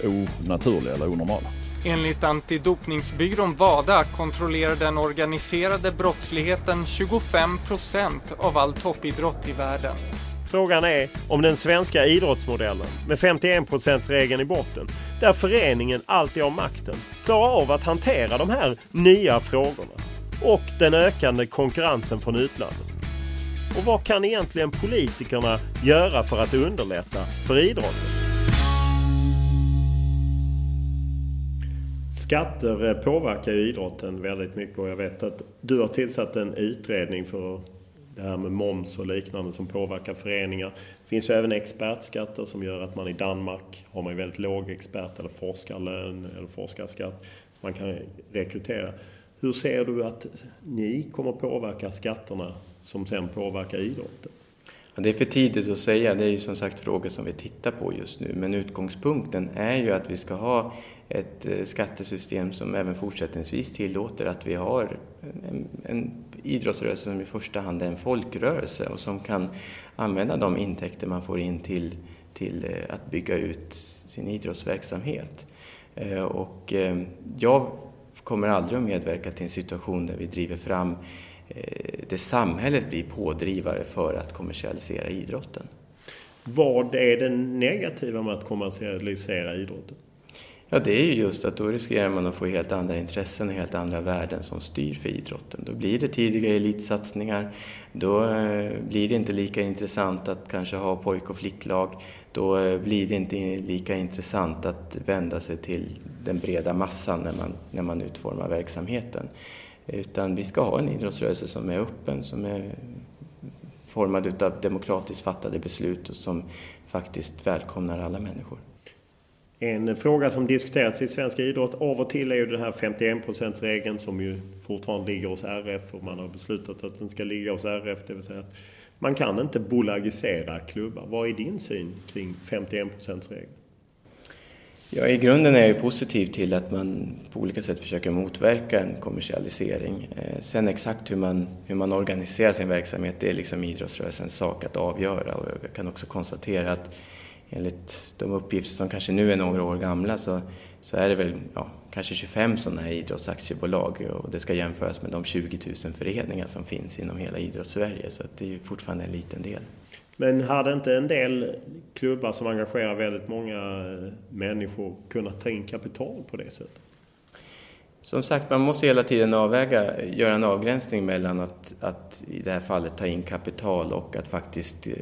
onaturliga eller onormala. Enligt antidopningsbyrån WADA kontrollerar den organiserade brottsligheten 25 procent av all toppidrott i världen. Frågan är om den svenska idrottsmodellen med 51 regeln i botten, där föreningen alltid har makten, klarar av att hantera de här nya frågorna och den ökande konkurrensen från utlandet. Och vad kan egentligen politikerna göra för att underlätta för idrotten? Skatter eh, påverkar ju idrotten väldigt mycket och jag vet att du har tillsatt en utredning för det här med moms och liknande som påverkar föreningar. Det finns ju även expertskatter som gör att man i Danmark har man väldigt låg expert eller forskarlön eller forskarskatt som man kan rekrytera. Hur ser du att ni kommer påverka skatterna som sen påverkar idrotten? Ja, det är för tidigt att säga, det är ju som sagt frågor som vi tittar på just nu. Men utgångspunkten är ju att vi ska ha ett eh, skattesystem som även fortsättningsvis tillåter att vi har en, en idrottsrörelse som i första hand är en folkrörelse och som kan använda de intäkter man får in till, till eh, att bygga ut sin idrottsverksamhet. Eh, och jag kommer aldrig att medverka till en situation där vi driver fram det samhället blir pådrivare för att kommersialisera idrotten. Vad är det negativa med att kommersialisera idrotten? Ja, det är ju just att då riskerar man att få helt andra intressen och helt andra värden som styr för idrotten. Då blir det tidiga elitsatsningar, då eh, blir det inte lika intressant att kanske ha pojk och flicklag, då eh, blir det inte lika intressant att vända sig till den breda massan när man, när man utformar verksamheten. Utan vi ska ha en idrottsrörelse som är öppen, som är formad av demokratiskt fattade beslut och som faktiskt välkomnar alla människor. En fråga som diskuterats i svensk idrott av och till är ju den här 51 regeln som ju fortfarande ligger hos RF och man har beslutat att den ska ligga hos RF. Det vill säga att man kan inte bolagisera klubbar. Vad är din syn kring 51 regeln Ja, I grunden är jag positiv till att man på olika sätt försöker motverka en kommersialisering. Eh, sen exakt hur man, hur man organiserar sin verksamhet, det är liksom idrottsrörelsens sak att avgöra. Och jag kan också konstatera att enligt de uppgifter som kanske nu är några år gamla så, så är det väl ja, kanske 25 sådana här idrottsaktiebolag och det ska jämföras med de 20 000 föreningar som finns inom hela idrottssverige så det är fortfarande en liten del. Men hade inte en del klubbar som engagerar väldigt många eh, människor kunnat ta in kapital på det sättet? Som sagt, man måste hela tiden avväga, göra en avgränsning mellan att, att i det här fallet ta in kapital och att faktiskt eh,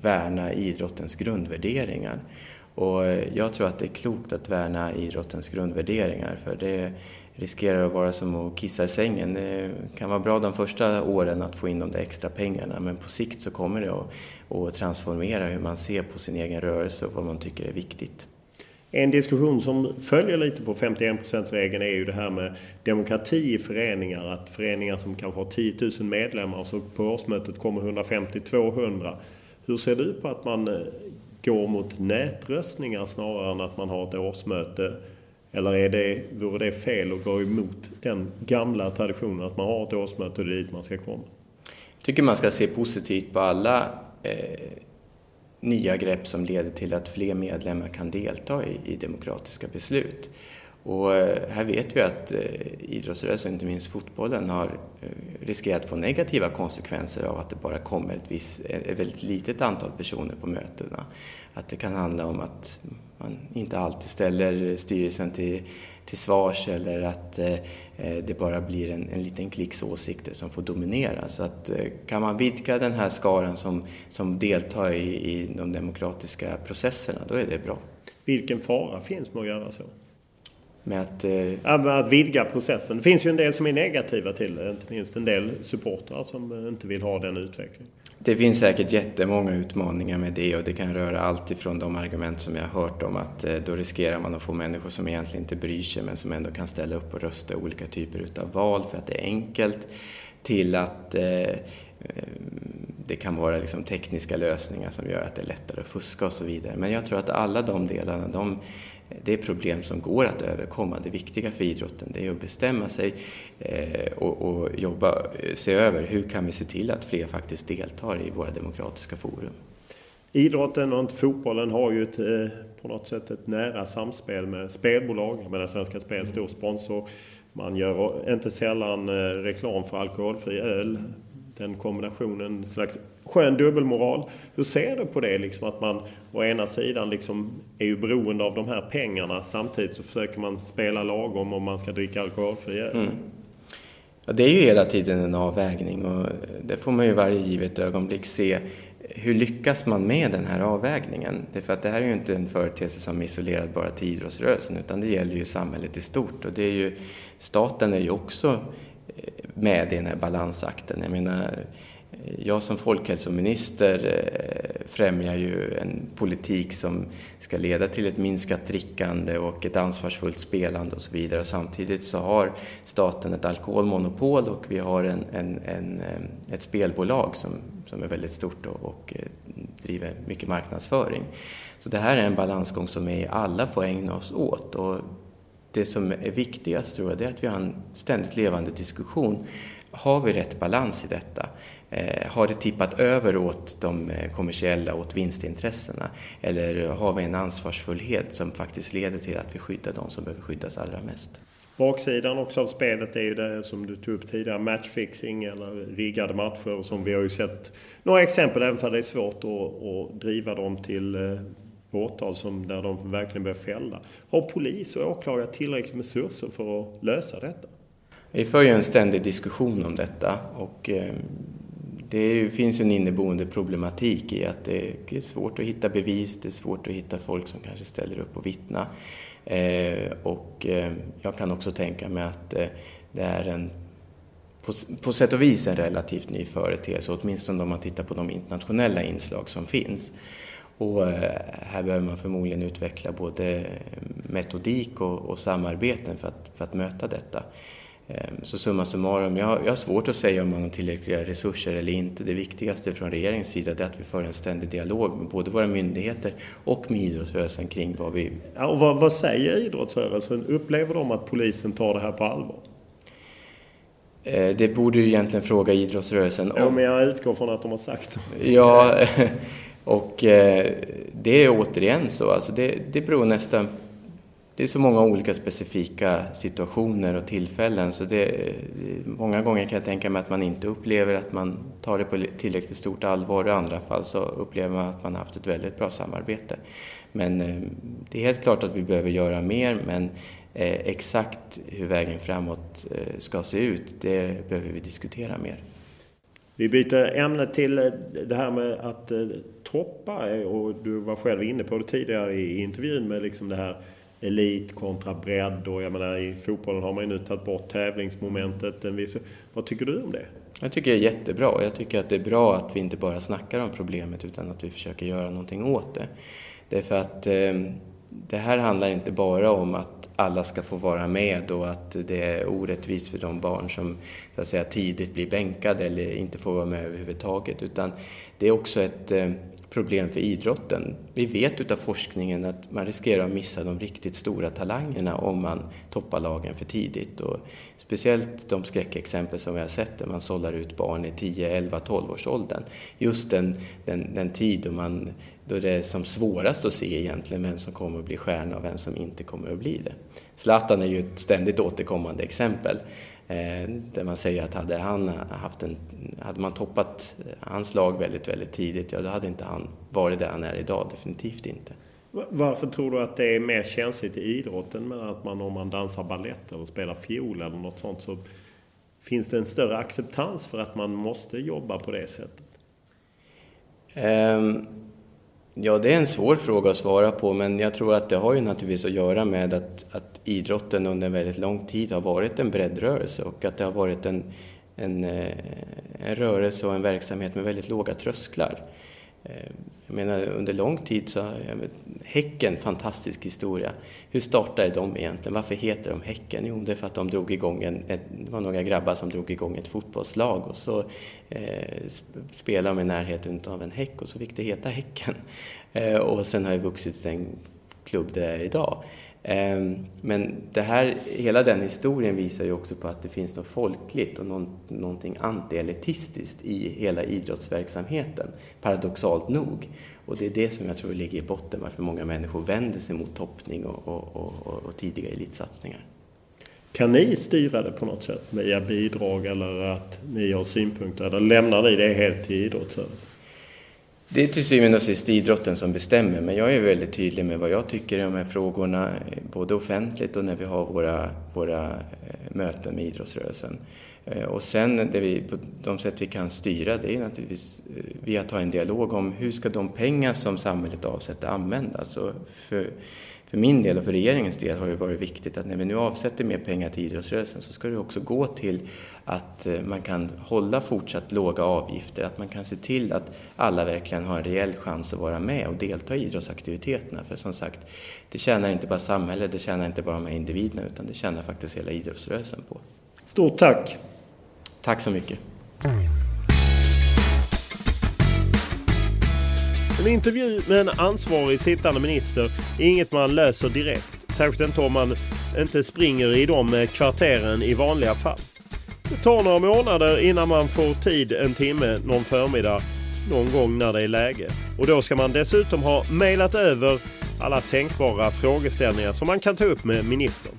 värna idrottens grundvärderingar. Och eh, jag tror att det är klokt att värna idrottens grundvärderingar för det riskerar att vara som att kissa i sängen. Det kan vara bra de första åren att få in de där extra pengarna men på sikt så kommer det att, att transformera hur man ser på sin egen rörelse och vad man tycker är viktigt. En diskussion som följer lite på 51%-regeln är ju det här med demokrati i föreningar. Att föreningar som kanske har 10 000 medlemmar så på årsmötet kommer 150-200. Hur ser du på att man eh, går mot nätröstningar snarare än att man har ett årsmöte? Eller är det, vore det fel att gå emot den gamla traditionen att man har ett årsmöte och det är dit man ska komma? Jag tycker man ska se positivt på alla eh, nya grepp som leder till att fler medlemmar kan delta i, i demokratiska beslut. Och eh, här vet vi att eh, idrottsrörelsen, inte minst fotbollen, har eh, riskerat att få negativa konsekvenser av att det bara kommer ett, viss, ett väldigt litet antal personer på mötena. Att det kan handla om att man inte alltid ställer styrelsen till, till svars eller att eh, det bara blir en, en liten klicks åsikter som får dominera. Så att eh, kan man vidga den här skaran som, som deltar i, i de demokratiska processerna, då är det bra. Vilken fara finns med att göra så? Med att, eh... att vidga processen. Det finns ju en del som är negativa till det, inte minst en del supportrar som inte vill ha den utvecklingen. Det finns säkert jättemånga utmaningar med det och det kan röra allt ifrån de argument som jag har hört om att eh, då riskerar man att få människor som egentligen inte bryr sig men som ändå kan ställa upp och rösta olika typer utav val för att det är enkelt till att eh, eh, det kan vara liksom tekniska lösningar som gör att det är lättare att fuska och så vidare. Men jag tror att alla de delarna, de, det är problem som går att överkomma. Det viktiga för idrotten det är att bestämma sig eh, och, och, jobba, eh, se över hur kan vi se till att fler faktiskt deltar i våra demokratiska forum. Idrotten och fotbollen har ju ett, eh, på något sätt ett nära samspel med spelbolag. Jag Svenska Spel stor sponsor. Man gör inte sällan reklam för alkoholfri öl. Den kombinationen, en slags skön dubbelmoral. Hur ser du på det? Liksom att man å ena sidan liksom är ju beroende av de här pengarna samtidigt så försöker man spela lagom om man ska dricka alkoholfri öl. Mm. Ja, det är ju hela tiden en avvägning och det får man ju varje givet ögonblick se. Hur lyckas man med den här avvägningen? Därför att det här är ju inte en företeelse som är isolerad bara till idrottsrörelsen utan det gäller ju samhället i stort och det är ju, staten är ju också eh, med i den här balansakten. Jag menar, Eh, jag som folkhälsominister eh, främjar ju en politik som ska leda till ett minskat drickande och ett ansvarsfullt spelande och så vidare. Samtidigt så har staten ett alkoholmonopol och vi har en, en, en eh, ett spelbolag som, som är väldigt stort och, och driver mycket marknadsföring. Så det här är en balansgång som vi alla får ägna oss åt. Och det som är viktigast tror jag, det är att vi har en ständigt levande diskussion. Har vi rätt balans i detta? Eh, har det tippat över åt de eh, kommersiella, åt vinstintressena? Eller har vi en ansvarsfullhet som faktiskt leder till att vi skyddar de som behöver skyddas allra mest? Baksidan också av spelet är ju det som du tog upp tidigare, matchfixing eller riggade matcher som vi har ju sett några exempel, även för det är svårt att, att driva dem till eh, åtal som, där de verkligen börjar fälla. Har polis och åklagare tillräckligt med resurser för att lösa detta? Vi för ju en ständig diskussion om detta och det finns en inneboende problematik i att det är svårt att hitta bevis, det är svårt att hitta folk som kanske ställer upp och vittna. Eh, och eh, jag kan också tänka mig att eh, det är en på, på sätt och vis en relativt ny företeelse, åtminstone om man tittar på de internationella inslag som finns. Och här behöver man förmodligen utveckla både metodik och, och samarbeten för att, för att möta detta. Ehm, så summa summarum, jag, jag har svårt att säga om man har tillräckliga resurser eller inte. Det viktigaste från regeringens sida är att vi för en ständig dialog med både våra myndigheter och med idrottsrörelsen kring vad vi... Ja, och vad, vad säger idrottsrörelsen? Upplever de att polisen tar det här på allvar? Eh, det borde du egentligen fråga idrottsrörelsen om. Ja, men jag utgår från att de har sagt det. Ja, och eh, det är återigen så. Alltså det, det beror nästan det är så många olika specifika situationer och tillfällen så det, många gånger kan jag tänka mig att man inte upplever att man tar det på tillräckligt stort allvar. I andra fall så upplever man att man haft ett väldigt bra samarbete. Men eh, det är helt klart att vi behöver göra mer men eh, exakt hur vägen framåt eh, ska se ut, det behöver vi diskutera mer. Vi byter ämne till det här med att toppa och du var själv inne på det tidigare i intervjun med liksom det här elit kontra bredd och jag menar i fotbollen har man ju nu tagit bort tävlingsmomentet. Viss, vad tycker du om det? Jag tycker det är jättebra. Jag tycker att det är bra att vi inte bara snackar om problemet utan att vi försöker göra någonting åt det. Därför att eh, det här handlar inte bara om att alla ska få vara med och att det är orättvist för de barn som så att säga, tidigt blir bänkade eller inte får vara med överhuvudtaget utan det är också ett eh, problem för idrotten. Vi vet utav forskningen att man riskerar att missa de riktigt stora talangerna om man toppar lagen för tidigt. Och speciellt de skräckexempel som vi har sett där man sållar ut barn i 10, 11, 12 års åldern. Just den, den, den tid då, man, då det är som svårast att se egentligen vem som kommer att bli stjärna och vem som inte kommer att bli det. Zlatan är ju ett ständigt återkommande exempel. Eh, där man säger att hade, han haft en, hade man toppat hans lag väldigt, väldigt tidigt, ja då hade inte han varit där han är idag, definitivt inte. Varför tror du att det är mer känsligt i idrotten med att man om man dansar ballett eller spelar fiol eller något sånt så finns det en större acceptans för att man måste jobba på det sättet? Um, ja, det är en svår fråga att svara på men jag tror att det har ju naturligtvis att göra med att, att idrotten under en väldigt lång tid har varit en breddrörelse och att det har varit en, en, eh, en rörelse och en verksamhet med väldigt låga trösklar. Eh, jag menar under lång tid så har Häcken, fantastisk historia. Hur startade de egentligen? Varför heter de Häcken? Jo, det är för att de drog igång en, ett, det var några grabbar som drog igång ett fotbollslag och så eh, spelade de i närheten av en häck och så fick det heta Häcken. Eh, och sen har det vuxit till den klubb det är idag. Ehm, men det här, hela den historien visar ju också på att det finns något folkligt och någonting antielitistiskt i hela idrottsverksamheten, paradoxalt nog. Och det är det som jag tror ligger i botten varför många människor vänder sig mot toppning och, och, och, och tidiga elitsatsningar. Kan ni styra det på något sätt via bidrag eller att ni har synpunkter eller lämnar ni det helt till idrottsrörelsen? Det är till syvende och sist idrotten som bestämmer, men jag är väldigt tydlig med vad jag tycker i de här frågorna, både offentligt och när vi har våra, våra eh, möten med idrottsrörelsen. Eh, och sen det vi, på de sätt vi kan styra, det är naturligtvis eh, via att ha en dialog om hur ska de pengar som samhället avsätter användas. Och för, för min del och för regeringens del har det varit viktigt att när vi nu avsätter mer pengar till idrottsrörelsen så ska det också gå till att eh, man kan hålla fortsatt låga avgifter, att man kan se till att alla verkligen har en reell chans att vara med och delta i idrottsaktiviteterna. För som sagt, det tjänar inte bara samhället, det tjänar inte bara de individerna utan det tjänar faktiskt hela idrottsrörelsen på. Stort tack! Tack så mycket! En intervju med en ansvarig sittande minister är inget man löser direkt. Särskilt inte om man inte springer i de eh, kvarteren i vanliga fall. Det tar några månader innan man får tid en timme någon förmiddag någon gång när det är läge. Och då ska man dessutom ha mejlat över alla tänkbara frågeställningar som man kan ta upp med ministern.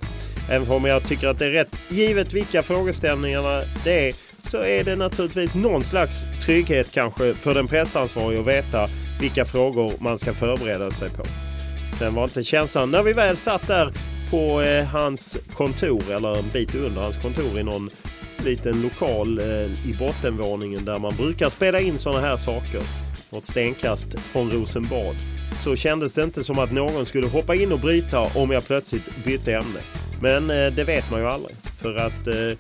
Även om jag tycker att det är rätt givet vilka frågeställningarna det är så är det naturligtvis någon slags trygghet kanske för den pressansvarige att veta vilka frågor man ska förbereda sig på. Sen var inte känslan när vi väl satt där på eh, hans kontor eller en bit under hans kontor i någon liten lokal eh, i bottenvåningen där man brukar spela in sådana här saker. Något stenkast från Rosenbad. Så kändes det inte som att någon skulle hoppa in och bryta om jag plötsligt bytte ämne. Men eh, det vet man ju aldrig. För att eh,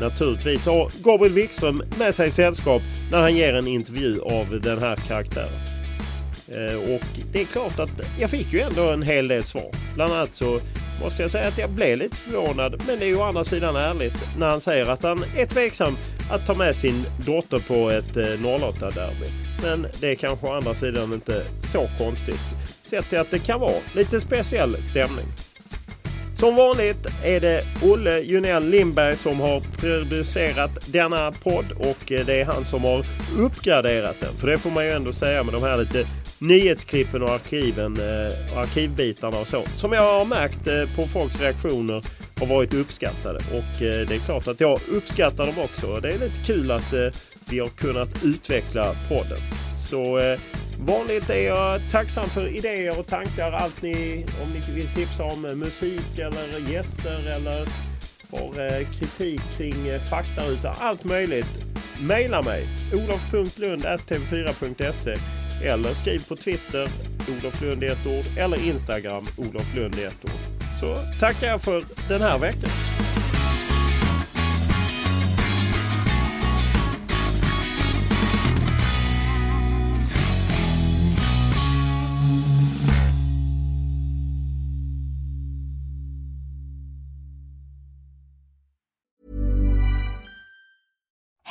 naturligtvis har Gabriel Wikström med sig sällskap när han ger en intervju av den här karaktären. Eh, och det är klart att jag fick ju ändå en hel del svar. Bland annat så måste jag säga att jag blev lite förvånad. Men det är ju å andra sidan ärligt när han säger att han är tveksam att ta med sin dotter på ett eh, 08-derby. Men det är kanske å andra sidan inte så konstigt. Sett till att det kan vara lite speciell stämning. Som vanligt är det Olle Junell Lindberg som har producerat denna podd och eh, det är han som har uppgraderat den. För det får man ju ändå säga med de här lite nyhetsklippen och arkiven eh, och arkivbitarna och så. Som jag har märkt eh, på folks reaktioner har varit uppskattade. Och eh, det är klart att jag uppskattar dem också. Det är lite kul att eh, vi har kunnat utveckla podden. Så vanligt är jag tacksam för idéer och tankar. Allt ni, om ni vill tipsa om musik eller gäster eller har eh, kritik kring eh, fakta, utan Allt möjligt. Maila mig olof.lund.tv4.se eller skriv på Twitter Olof Lund i ett ord eller Instagram Olof Lund i ett ord. Så tackar jag för den här veckan.